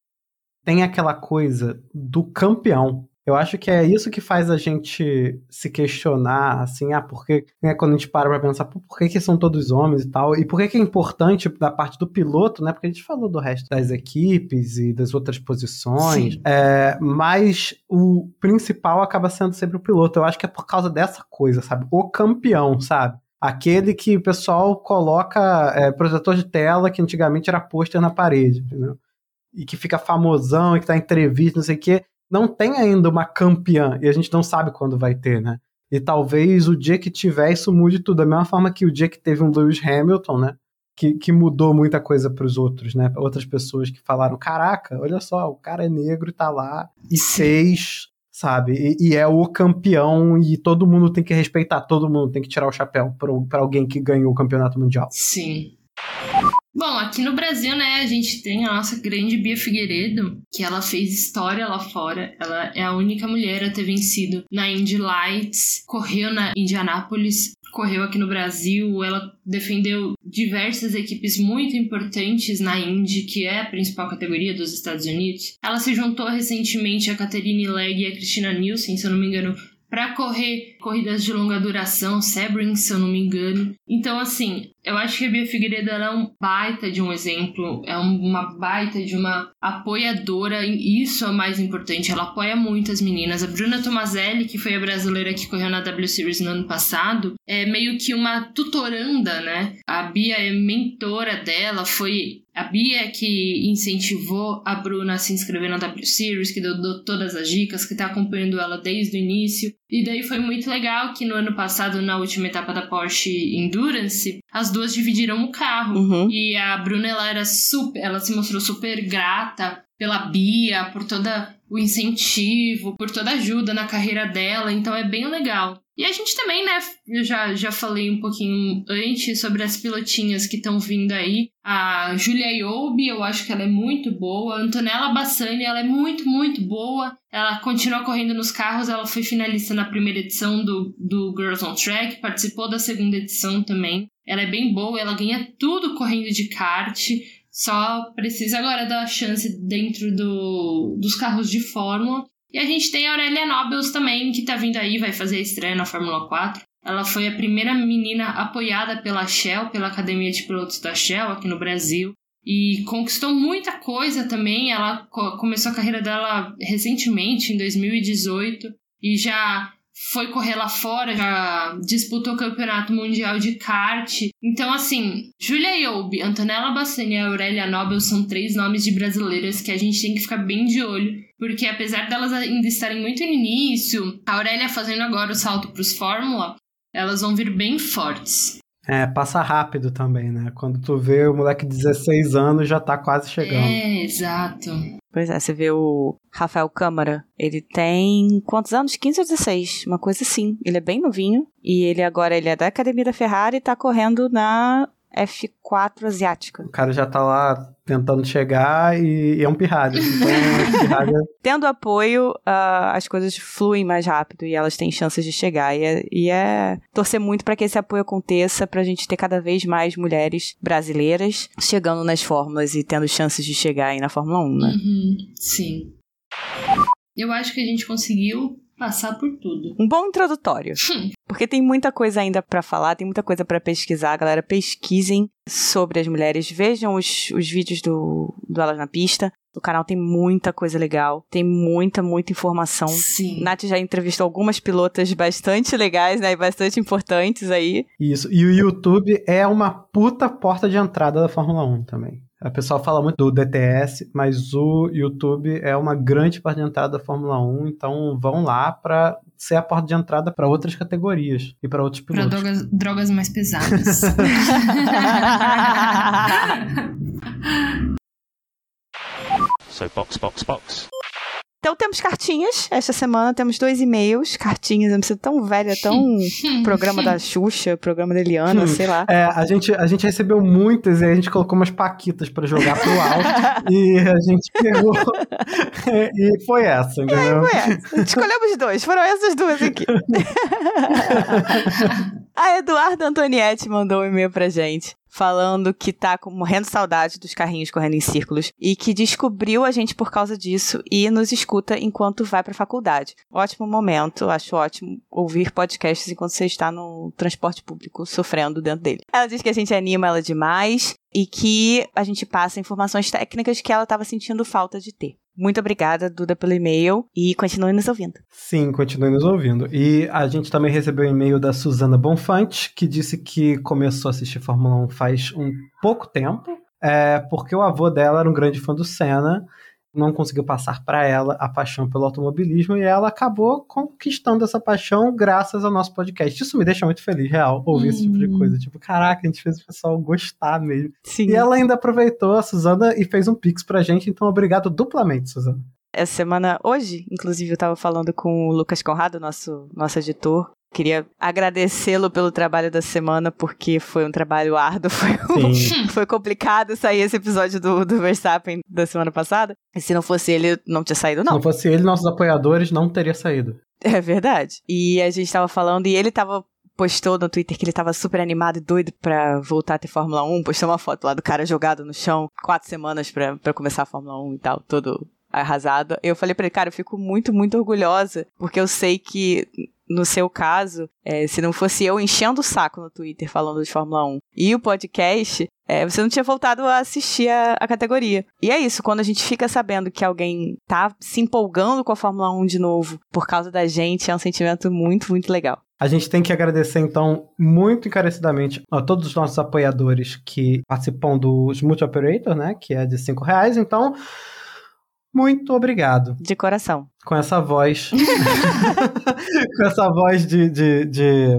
Tem aquela coisa do campeão. Eu acho que é isso que faz a gente se questionar, assim, ah, porque né, quando a gente para pra pensar, por que, que são todos homens e tal, e por que, que é importante da parte do piloto, né, porque a gente falou do resto das equipes e das outras posições, é, mas o principal acaba sendo sempre o piloto. Eu acho que é por causa dessa coisa, sabe? O campeão, sabe? Aquele que o pessoal coloca é, projetor de tela, que antigamente era pôster na parede, entendeu? E que fica famosão e que tá em entrevista, não sei o quê não tem ainda uma campeã e a gente não sabe quando vai ter, né? E talvez o dia que tiver isso mude tudo, da mesma forma que o dia que teve um Lewis Hamilton, né? Que, que mudou muita coisa para os outros, né? Outras pessoas que falaram: caraca, olha só, o cara é negro e tá lá e fez, sabe? E, e é o campeão e todo mundo tem que respeitar, todo mundo tem que tirar o chapéu para alguém que ganhou o campeonato mundial. Sim. Bom, aqui no Brasil, né, a gente tem a nossa grande Bia Figueiredo, que ela fez história lá fora. Ela é a única mulher a ter vencido na Indy Lights, correu na Indianápolis, correu aqui no Brasil. Ela defendeu diversas equipes muito importantes na Indy, que é a principal categoria dos Estados Unidos. Ela se juntou recentemente a Catherine Legg e a Christina Nielsen, se eu não me engano, para correr corridas de longa duração, Sebring, se eu não me engano. Então, assim, eu acho que a Bia Figueiredo é um baita de um exemplo, é uma baita de uma apoiadora, e isso é o mais importante, ela apoia muito as meninas. A Bruna Tomazelli, que foi a brasileira que correu na W Series no ano passado, é meio que uma tutoranda, né? A Bia é mentora dela, foi a Bia que incentivou a Bruna a se inscrever na W Series, que deu, deu todas as dicas, que tá acompanhando ela desde o início. E daí foi muito legal que no ano passado, na última etapa da Porsche Endurance, as duas dividiram o carro. Uhum. E a Bruna, ela era super, ela se mostrou super grata pela Bia, por toda o incentivo, por toda a ajuda na carreira dela, então é bem legal. E a gente também, né, eu já, já falei um pouquinho antes sobre as pilotinhas que estão vindo aí. A Julia Yobi, eu acho que ela é muito boa. A Antonella Bassani, ela é muito, muito boa. Ela continua correndo nos carros, ela foi finalista na primeira edição do, do Girls on Track, participou da segunda edição também. Ela é bem boa, ela ganha tudo correndo de kart. Só precisa agora dar chance dentro do, dos carros de Fórmula. E a gente tem a Aurélia Nobles também, que tá vindo aí, vai fazer a estreia na Fórmula 4. Ela foi a primeira menina apoiada pela Shell, pela Academia de Pilotos da Shell aqui no Brasil. E conquistou muita coisa também. Ela começou a carreira dela recentemente, em 2018, e já foi correr lá fora, já disputou o campeonato mundial de kart. Então, assim, Julia Youb, Antonella Bassani e Aurélia Nobel são três nomes de brasileiras que a gente tem que ficar bem de olho, porque apesar delas ainda estarem muito no início, a Aurélia fazendo agora o salto para os Fórmula, elas vão vir bem fortes. É, passa rápido também, né? Quando tu vê o moleque de 16 anos já tá quase chegando. É, exato. Pois é, você vê o Rafael Câmara, ele tem quantos anos? 15 ou 16, uma coisa assim. Ele é bem novinho e ele agora ele é da Academia da Ferrari e tá correndo na F4 asiática. O cara já tá lá tentando chegar e, e é um pirralho. Então, pirralha... Tendo apoio, uh, as coisas fluem mais rápido e elas têm chances de chegar. E é, e é torcer muito para que esse apoio aconteça, pra gente ter cada vez mais mulheres brasileiras chegando nas fórmulas e tendo chances de chegar aí na Fórmula 1, né? Uhum, sim. Eu acho que a gente conseguiu passar por tudo. Um bom introdutório. Hum. Porque tem muita coisa ainda para falar, tem muita coisa para pesquisar. Galera, pesquisem sobre as mulheres. Vejam os, os vídeos do, do Elas na Pista. O canal tem muita coisa legal, tem muita, muita informação. Sim. Nath já entrevistou algumas pilotas bastante legais, né? E bastante importantes aí. Isso. E o YouTube é uma puta porta de entrada da Fórmula 1 também. A pessoa fala muito do DTS, mas o YouTube é uma grande porta de entrada da Fórmula 1, então vão lá para ser a porta de entrada para outras categorias e para outros pilotos. Para drogas, drogas mais pesadas. so box, box, box. Então temos cartinhas. Esta semana temos dois e-mails. Cartinhas, eu me sinto tão velha, tão programa da Xuxa, programa da Eliana, sei lá. É, a gente, a gente recebeu muitas e a gente colocou umas paquitas para jogar pro alto. e a gente pegou. e foi essa, entendeu? E aí foi essa. Escolhemos dois, foram essas duas aqui. a Eduarda Antonietti mandou um e-mail pra gente falando que tá morrendo saudade dos carrinhos correndo em círculos e que descobriu a gente por causa disso e nos escuta enquanto vai pra faculdade. Ótimo momento, acho ótimo ouvir podcasts enquanto você está no transporte público sofrendo dentro dele. Ela diz que a gente anima ela demais e que a gente passa informações técnicas que ela estava sentindo falta de ter. Muito obrigada, Duda, pelo e-mail e continue nos ouvindo. Sim, continue nos ouvindo. E a gente também recebeu um e-mail da Suzana Bonfante, que disse que começou a assistir Fórmula 1 faz um pouco tempo, é, porque o avô dela era um grande fã do Senna não conseguiu passar para ela a paixão pelo automobilismo e ela acabou conquistando essa paixão graças ao nosso podcast. Isso me deixa muito feliz, real, ouvir hum. esse tipo de Hum. coisa. Tipo, caraca, a gente fez o pessoal gostar mesmo. Sim. E ela ainda aproveitou a Suzana e fez um pix pra gente, então obrigado duplamente, Suzana. Essa semana, hoje, inclusive, eu tava falando com o Lucas Conrado, nosso, nosso editor. Queria agradecê-lo pelo trabalho da semana, porque foi um trabalho árduo, foi, um, Sim. foi complicado sair esse episódio do, do Verstappen da semana passada. E se não fosse ele, não tinha saído, Se não. não fosse ele, nossos apoiadores não teria saído. É verdade. E a gente tava falando, e ele tava. Postou no Twitter que ele tava super animado e doido pra voltar a ter Fórmula 1. Postou uma foto lá do cara jogado no chão, quatro semanas pra, pra começar a Fórmula 1 e tal, todo arrasado. Eu falei pra ele, cara, eu fico muito, muito orgulhosa, porque eu sei que no seu caso, é, se não fosse eu enchendo o saco no Twitter falando de Fórmula 1 e o podcast, é, você não tinha voltado a assistir a, a, categoria. E é isso, quando a gente fica sabendo que alguém tá se empolgando com a Fórmula 1 de novo por causa da gente, é um sentimento muito, muito legal. A gente tem que agradecer, então, muito encarecidamente a todos os nossos apoiadores que participam dos Multi-Operator, né? Que é de 5 reais. Então, muito obrigado. De coração. Com essa voz. com essa voz de, de, de,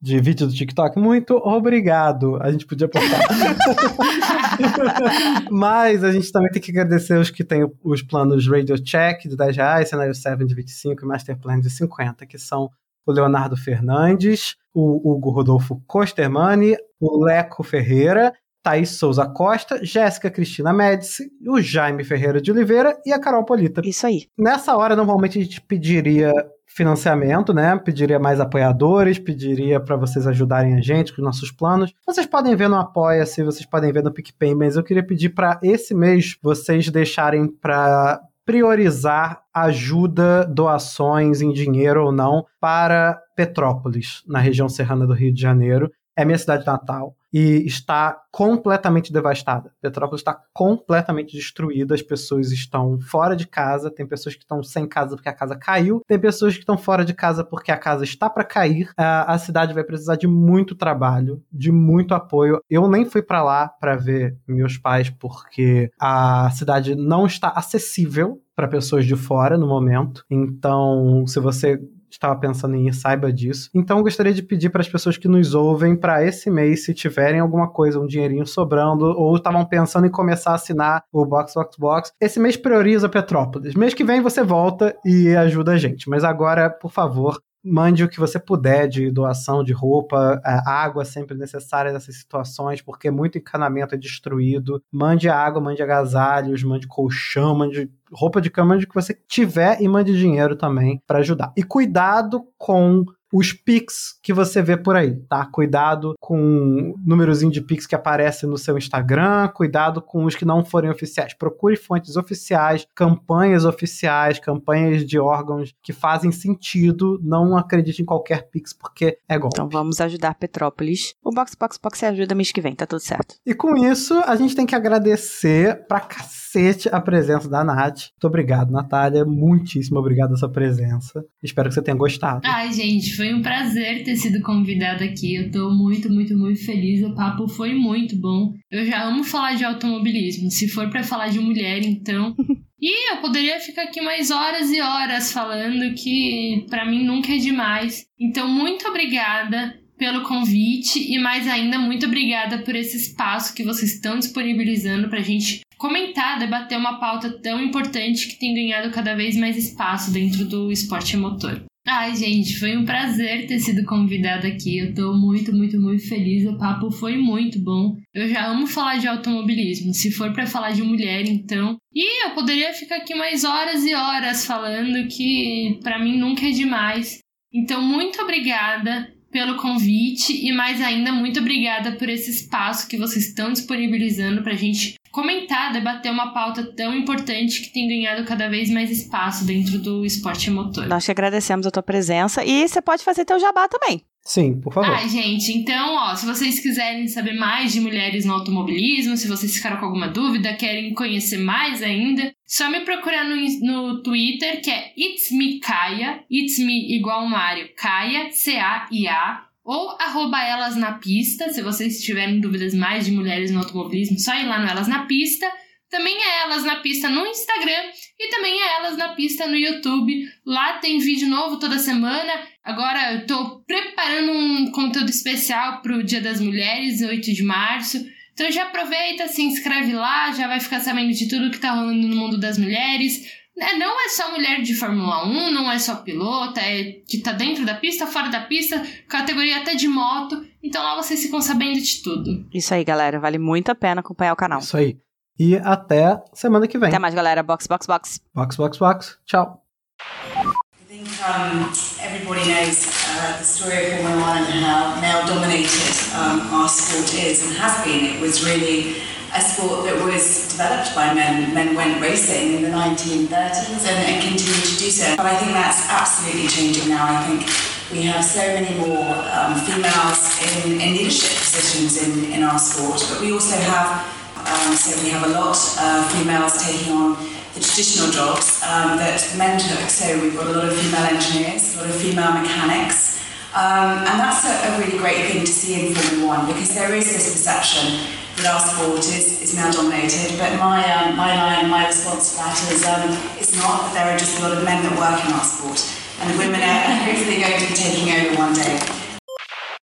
de, vídeo do TikTok. Muito obrigado. A gente podia postar. Mas a gente também tem que agradecer os que têm os planos Radio Check de 10 reais, Cenário 7 de 25 e Master Plan de 50, que são o Leonardo Fernandes, o Hugo Rodolfo Costermani, o Leco Ferreira, Thaís Souza Costa, Jéssica Cristina Médici, o Jaime Ferreira de Oliveira e a Carol Polita. Isso aí. Nessa hora, normalmente a gente pediria financiamento, né? Pediria mais apoiadores, pediria para vocês ajudarem a gente com os nossos planos. Vocês podem ver no Apoia-se, vocês podem ver no PicPay, mas eu queria pedir para esse mês vocês deixarem para priorizar ajuda, doações em dinheiro ou não para Petrópolis, na região serrana do Rio de Janeiro. É minha cidade natal e está completamente devastada. Petrópolis está completamente destruída, as pessoas estão fora de casa, tem pessoas que estão sem casa porque a casa caiu, tem pessoas que estão fora de casa porque a casa está para cair. A cidade vai precisar de muito trabalho, de muito apoio. Eu nem fui para lá para ver meus pais porque a cidade não está acessível para pessoas de fora no momento. Então, se você estava pensando em ir, saiba disso. Então, gostaria de pedir para as pessoas que nos ouvem para esse mês, se tiverem alguma coisa, um dinheirinho sobrando, ou estavam pensando em começar a assinar o Box Box Box, esse mês prioriza Petrópolis. Mês que vem você volta e ajuda a gente. Mas agora, por favor, mande o que você puder de doação de roupa, água sempre necessária nessas situações, porque muito encanamento é destruído. Mande água, mande agasalhos, mande colchão, mande roupa de cama, mande o que você tiver e mande dinheiro também para ajudar. E cuidado com os Pix que você vê por aí, tá? Cuidado com o númerozinho de Pix que aparece no seu Instagram, cuidado com os que não forem oficiais. Procure fontes oficiais, campanhas oficiais, campanhas de órgãos que fazem sentido. Não acredite em qualquer Pix porque é golpe. Então vamos ajudar Petrópolis. O Box Box Box ajuda mês que vem, tá tudo certo. E com isso, a gente tem que agradecer pra cacete a presença da Nath. Muito obrigado, Natália. Muitíssimo obrigado a sua presença. Espero que você tenha gostado. Ai, gente, foi um prazer ter sido convidada aqui. Eu tô muito, muito, muito feliz. O papo foi muito bom. Eu já amo falar de automobilismo. Se for para falar de mulher, então. E eu poderia ficar aqui mais horas e horas falando que para mim nunca é demais. Então, muito obrigada pelo convite e mais ainda muito obrigada por esse espaço que vocês estão disponibilizando pra gente comentar, debater uma pauta tão importante que tem ganhado cada vez mais espaço dentro do esporte motor. Ai, gente, foi um prazer ter sido convidada aqui. Eu tô muito, muito, muito feliz. O papo foi muito bom. Eu já amo falar de automobilismo. Se for para falar de mulher, então. E eu poderia ficar aqui mais horas e horas falando que para mim nunca é demais. Então, muito obrigada pelo convite e mais ainda muito obrigada por esse espaço que vocês estão disponibilizando pra gente comentar, debater uma pauta tão importante que tem ganhado cada vez mais espaço dentro do esporte motor. Nós que agradecemos a tua presença e você pode fazer teu jabá também. Sim, por favor. Ai, gente, então, ó, se vocês quiserem saber mais de mulheres no automobilismo, se vocês ficaram com alguma dúvida, querem conhecer mais ainda, só me procurar no, no Twitter, que é It's Me Kaia, It's Me igual Mário, Kaia, C-A-I-A, ou arroba elas na pista, se vocês tiverem dúvidas mais de mulheres no automobilismo, só ir lá no Elas na Pista. Também é Elas na Pista no Instagram e também é Elas na Pista no YouTube. Lá tem vídeo novo toda semana. Agora eu tô preparando um conteúdo especial pro Dia das Mulheres, 8 de março. Então já aproveita, se inscreve lá, já vai ficar sabendo de tudo que tá rolando no mundo das mulheres. É, não é só mulher de Fórmula 1, não é só pilota, é que tá dentro da pista, fora da pista, categoria até de moto. Então lá vocês ficam sabendo de tudo. Isso aí, galera. Vale muito a pena acompanhar o canal. Isso aí. E até semana que vem. Até mais, galera. Box, box, box. Box, box, box. Tchau. I think um, everybody knows uh, the story of Formula One and how male dominated um, our sport is and has been. It was really a sport that was developed by men. Men went racing in the 1930s and, and continue to do so. But I think that's absolutely changing now. I think we have so many more um, females in, in leadership positions in, in our sport, but we also have, um, so we have a lot of females taking on the traditional jobs um, that men took. So we've got a lot of female engineers, a lot of female mechanics. Um, and that's a, a really great thing to see in Formula One because there is this perception that our sport is, is now dominated. But my, um, my line, my response to that is um, it's not that there are just a lot of men that work in our sport. And the women are hopefully going to be taking over one day.